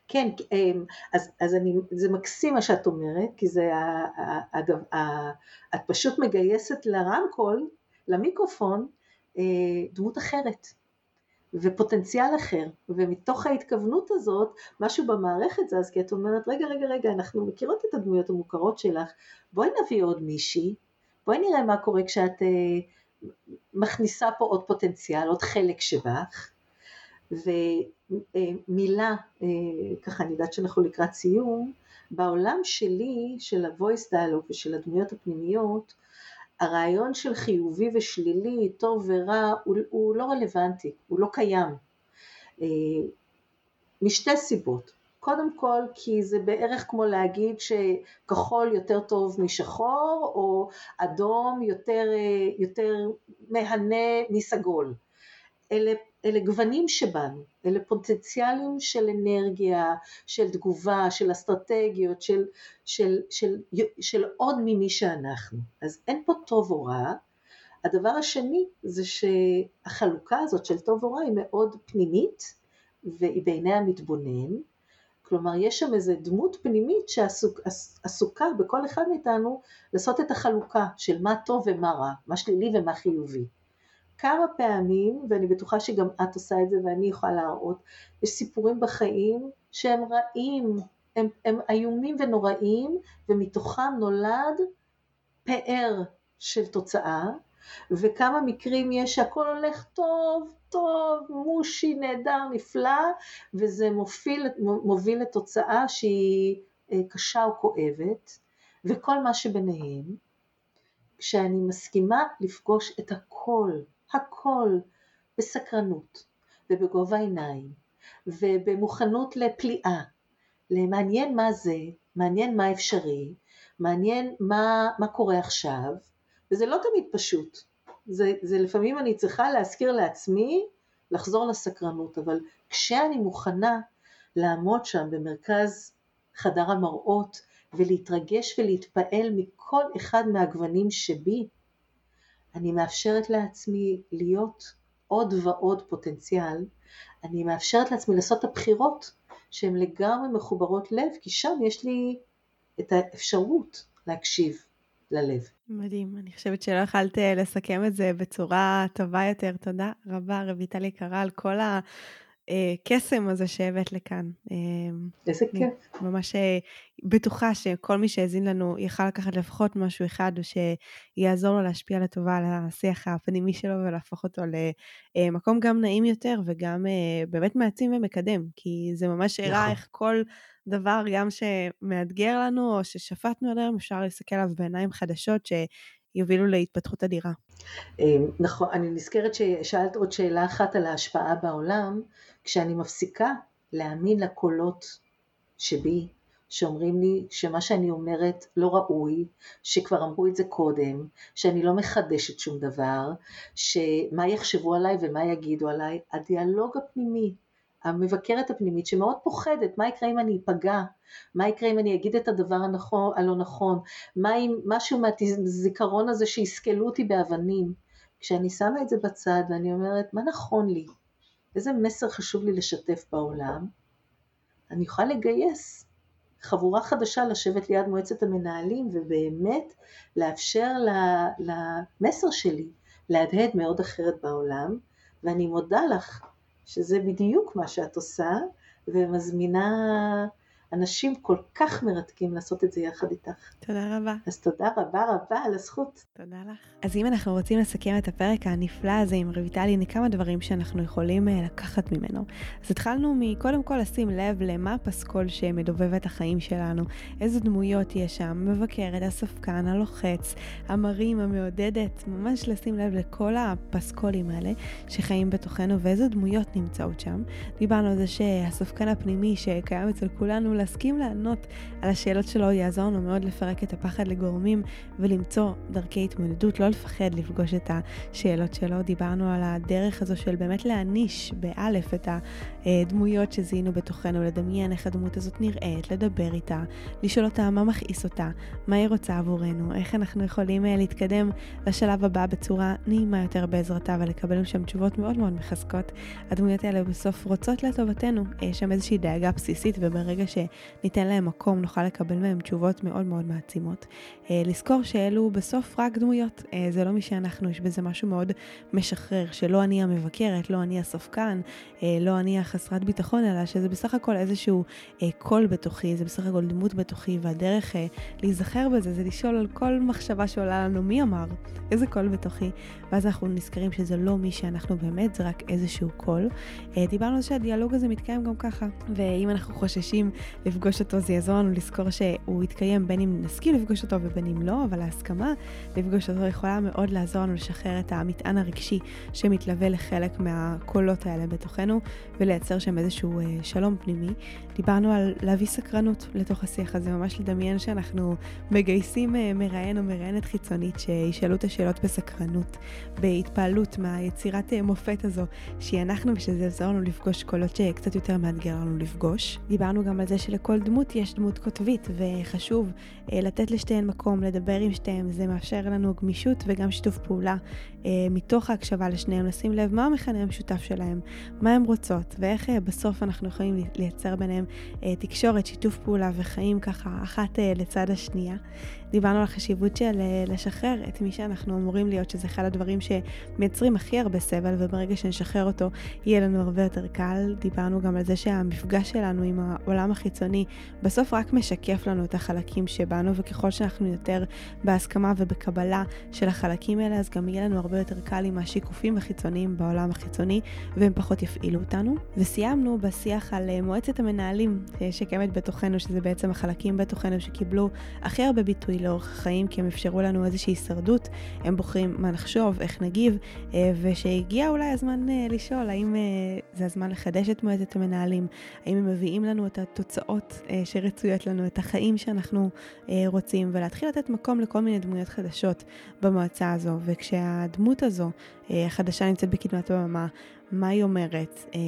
כן, אמ, אז, אז אני, זה מקסים מה שאת אומרת, כי זה, ה, את פשוט מגייסת לרמקול, למיקרופון, אה, דמות אחרת. ופוטנציאל אחר, ומתוך ההתכוונות הזאת משהו במערכת זז, כי את אומרת רגע רגע רגע אנחנו מכירות את הדמויות המוכרות שלך, בואי נביא עוד מישהי, בואי נראה מה קורה כשאת אה, מכניסה פה עוד פוטנציאל, עוד חלק שבך, ומילה, אה, ככה אני יודעת שאנחנו לקראת סיום, בעולם שלי של ה-voice dialogue ושל הדמויות הפנימיות הרעיון של חיובי ושלילי, טוב ורע, הוא, הוא לא רלוונטי, הוא לא קיים. אה, משתי סיבות. קודם כל כי זה בערך כמו להגיד שכחול יותר טוב משחור או אדום יותר, אה, יותר מהנה מסגול. אלה אלה גוונים שבנו, אלה פוטנציאלים של אנרגיה, של תגובה, של אסטרטגיות, של, של, של, של, של עוד ממי שאנחנו. אז אין פה טוב או רע. הדבר השני זה שהחלוקה הזאת של טוב או רע היא מאוד פנימית והיא בעיני המתבונן, כלומר, יש שם איזו דמות פנימית שעסוקה בכל אחד מאיתנו לעשות את החלוקה של מה טוב ומה רע, מה שלילי ומה חיובי. כמה פעמים, ואני בטוחה שגם את עושה את זה ואני יכולה להראות, יש סיפורים בחיים שהם רעים, הם, הם איומים ונוראים, ומתוכם נולד פאר של תוצאה, וכמה מקרים יש שהכל הולך טוב, טוב, מושי, נהדר, נפלא, וזה מוביל, מוביל לתוצאה שהיא אה, קשה או כואבת, וכל מה שביניהם, כשאני מסכימה לפגוש את הכל, הכל, בסקרנות, ובגובה עיניים, ובמוכנות לפליאה, למעניין מה זה, מעניין מה אפשרי, מעניין מה, מה קורה עכשיו, וזה לא תמיד פשוט, זה, זה לפעמים אני צריכה להזכיר לעצמי לחזור לסקרנות, אבל כשאני מוכנה לעמוד שם במרכז חדר המראות ולהתרגש ולהתפעל מכל אחד מהגוונים שבי, אני מאפשרת לעצמי להיות עוד ועוד פוטנציאל, אני מאפשרת לעצמי לעשות את הבחירות שהן לגמרי מחוברות לב, כי שם יש לי את האפשרות להקשיב ללב. מדהים, אני חושבת שלא יכלת אה, לסכם את זה בצורה טובה יותר. תודה רבה, רויטל יקרה, על כל הקסם הזה שהבאת לכאן. אה, איזה כיף. ממש אה, בטוחה שכל מי שהאזין לנו יכל לקחת לפחות משהו אחד, שיעזור לו להשפיע לטובה על השיח הפנימי שלו ולהפוך אותו למקום גם נעים יותר וגם באמת מעצים ומקדם, כי זה ממש הראה נכון. איך כל דבר גם שמאתגר לנו או ששפטנו עליהם, אפשר להסתכל עליו בעיניים חדשות שיובילו להתפתחות אדירה. נכון, אני נזכרת ששאלת עוד שאלה אחת על ההשפעה בעולם, כשאני מפסיקה להאמין לקולות שבי, שאומרים לי שמה שאני אומרת לא ראוי, שכבר אמרו את זה קודם, שאני לא מחדשת שום דבר, שמה יחשבו עליי ומה יגידו עליי, הדיאלוג הפנימי המבקרת הפנימית שמאוד פוחדת, מה יקרה אם אני אפגע, מה יקרה אם אני אגיד את הדבר הנכון, הלא נכון, מה אם משהו מהזיכרון הזה שיסקלו אותי באבנים. כשאני שמה את זה בצד ואני אומרת, מה נכון לי? איזה מסר חשוב לי לשתף בעולם? אני יכולה לגייס חבורה חדשה לשבת ליד מועצת המנהלים ובאמת לאפשר למסר שלי להדהד מאוד אחרת בעולם, ואני מודה לך שזה בדיוק מה שאת עושה, ומזמינה אנשים כל כך מרתקים לעשות את זה יחד איתך. תודה רבה. אז תודה רבה רבה על הזכות. תודה לך. אז אם אנחנו רוצים לסכם את הפרק הנפלא הזה עם רויטל, הנה כמה דברים שאנחנו יכולים אה, לקחת ממנו. אז התחלנו מקודם כל לשים לב למה הפסקול שמדובב את החיים שלנו, איזה דמויות יש שם, מבקרת, הספקן, הלוחץ, המרים, המעודדת, ממש לשים לב לכל הפסקולים האלה שחיים בתוכנו ואיזה דמויות נמצאות שם. דיברנו על זה שהספקן הפנימי שקיים אצל כולנו, להסכים לענות על השאלות שלו יעזור לנו מאוד לפרק את הפחד לגורמים ולמצוא דרכי התמודדות, לא לפחד לפגוש את השאלות שלו. דיברנו על הדרך הזו של באמת להעניש באלף את הדמויות שזיהינו בתוכנו, לדמיין איך הדמות הזאת נראית, לדבר איתה, לשאול אותה מה מכעיס אותה, מה היא רוצה עבורנו, איך אנחנו יכולים אה, להתקדם לשלב הבא בצורה נעימה יותר בעזרתה ולקבל שם תשובות מאוד מאוד מחזקות. הדמויות האלה בסוף רוצות לטובתנו, יש שם איזושהי דאגה בסיסית וברגע ש... ניתן להם מקום, נוכל לקבל מהם תשובות מאוד מאוד מעצימות. אה, לזכור שאלו בסוף רק דמויות, אה, זה לא מי שאנחנו, יש בזה משהו מאוד משחרר, שלא אני המבקרת, לא אני הספקן, אה, לא אני החסרת ביטחון, אלא שזה בסך הכל איזשהו קול בתוכי, זה בסך הכל דמות בתוכי, והדרך להיזכר בזה זה לשאול על כל מחשבה שעולה לנו, מי אמר? איזה קול בתוכי? ואז אנחנו נזכרים שזה לא מי שאנחנו באמת, זה רק איזשהו קול. דיברנו על זה שהדיאלוג הזה מתקיים גם ככה, ואם אנחנו חוששים לפגוש אותו, זה יעזור לנו לזכור שהוא יתקיים בין אם נסכים לפגוש אותו ובין אם לא, אבל ההסכמה לפגוש אותו יכולה מאוד לעזור לנו לשחרר את המטען הרגשי שמתלווה לחלק מהקולות האלה בתוכנו, ולייצר שם איזשהו אה, שלום פנימי. דיברנו על להביא סקרנות לתוך השיח הזה, ממש לדמיין שאנחנו מגייסים אה, מראיין או מראיינת חיצונית שישאלו את השאלות בסקרנות, בהתפעלות מהיצירת אה, מופת הזו, שהיא אנחנו ושזה יעזור לנו לפגוש קולות שקצת יותר מאתגר לנו לפגוש. דיברנו גם על זה שלכל דמות יש דמות קוטבית, וחשוב אה, לתת לשתיהן מקום, לדבר עם שתיהן, זה מאפשר לנו גמישות וגם שיתוף פעולה מתוך ההקשבה לשניהם, לשים לב מה המכנה המשותף שלהם, מה הן רוצות, ואיך אה, בסוף אנחנו יכולים לייצר ביניהם אה, תקשורת, שיתוף פעולה וחיים ככה אחת אה, לצד השנייה. דיברנו על החשיבות של אה, לשחרר את מי שאנחנו אמורים להיות, שזה אחד הדברים שמייצרים הכי הרבה סבל, וברגע שנשחרר אותו יהיה לנו הרבה יותר קל. דיברנו גם על זה שהמפגש שלנו עם העולם החיצוני בסוף רק משקף לנו את החלקים שבנו, וככל שאנחנו יותר בהסכמה ובקבלה של החלקים האלה, אז גם יהיה לנו הרבה יותר קל עם השיקופים החיצוניים בעולם החיצוני, והם פחות יפעילו אותנו. וסיימנו בשיח על אה, מועצת המנהלים אה, שקיימת בתוכנו, שזה בעצם החלקים בתוכנו שקיבלו הכי הרבה ביטוי לאורך החיים, כי הם אפשרו לנו איזושהי הישרדות, הם בוחרים מה נחשוב, איך נגיב, אה, ושהגיע אולי הזמן לשאול האם זה הזמן לחדש את מועצת המנהלים, האם הם מביאים לנו את התוצאות שרצויות לנו, את החיים שאנחנו רוצים, ולהתחיל לתת מקום לכל מיני דמויות חדשות במועצה הזו, וכשהדמות הזו החדשה נמצאת בקדמת הבמה, מה היא אומרת, אה,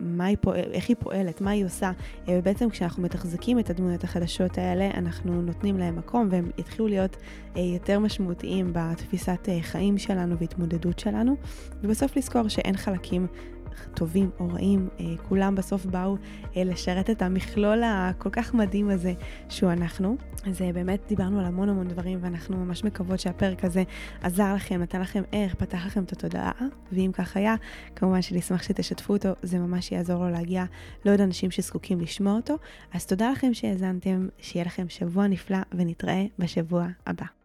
מה היא פועל, איך היא פועלת, מה היא עושה, אה, ובעצם כשאנחנו מתחזקים את הדמויות החדשות האלה, אנחנו נותנים להם מקום והם יתחילו להיות אה, יותר משמעותיים בתפיסת חיים שלנו והתמודדות שלנו, ובסוף לזכור שאין חלקים טובים או רעים, אה, כולם בסוף באו אה, לשרת את המכלול הכל כך מדהים הזה שהוא אנחנו. אז אה, באמת דיברנו על המון המון דברים ואנחנו ממש מקוות שהפרק הזה עזר לכם, נתן לכם ערך, פתח לכם את התודעה, ואם כך היה, כמובן שנשמח שתשתפו אותו, זה ממש יעזור לו להגיע לעוד אנשים שזקוקים לשמוע אותו. אז תודה לכם שהאזנתם, שיהיה לכם שבוע נפלא ונתראה בשבוע הבא.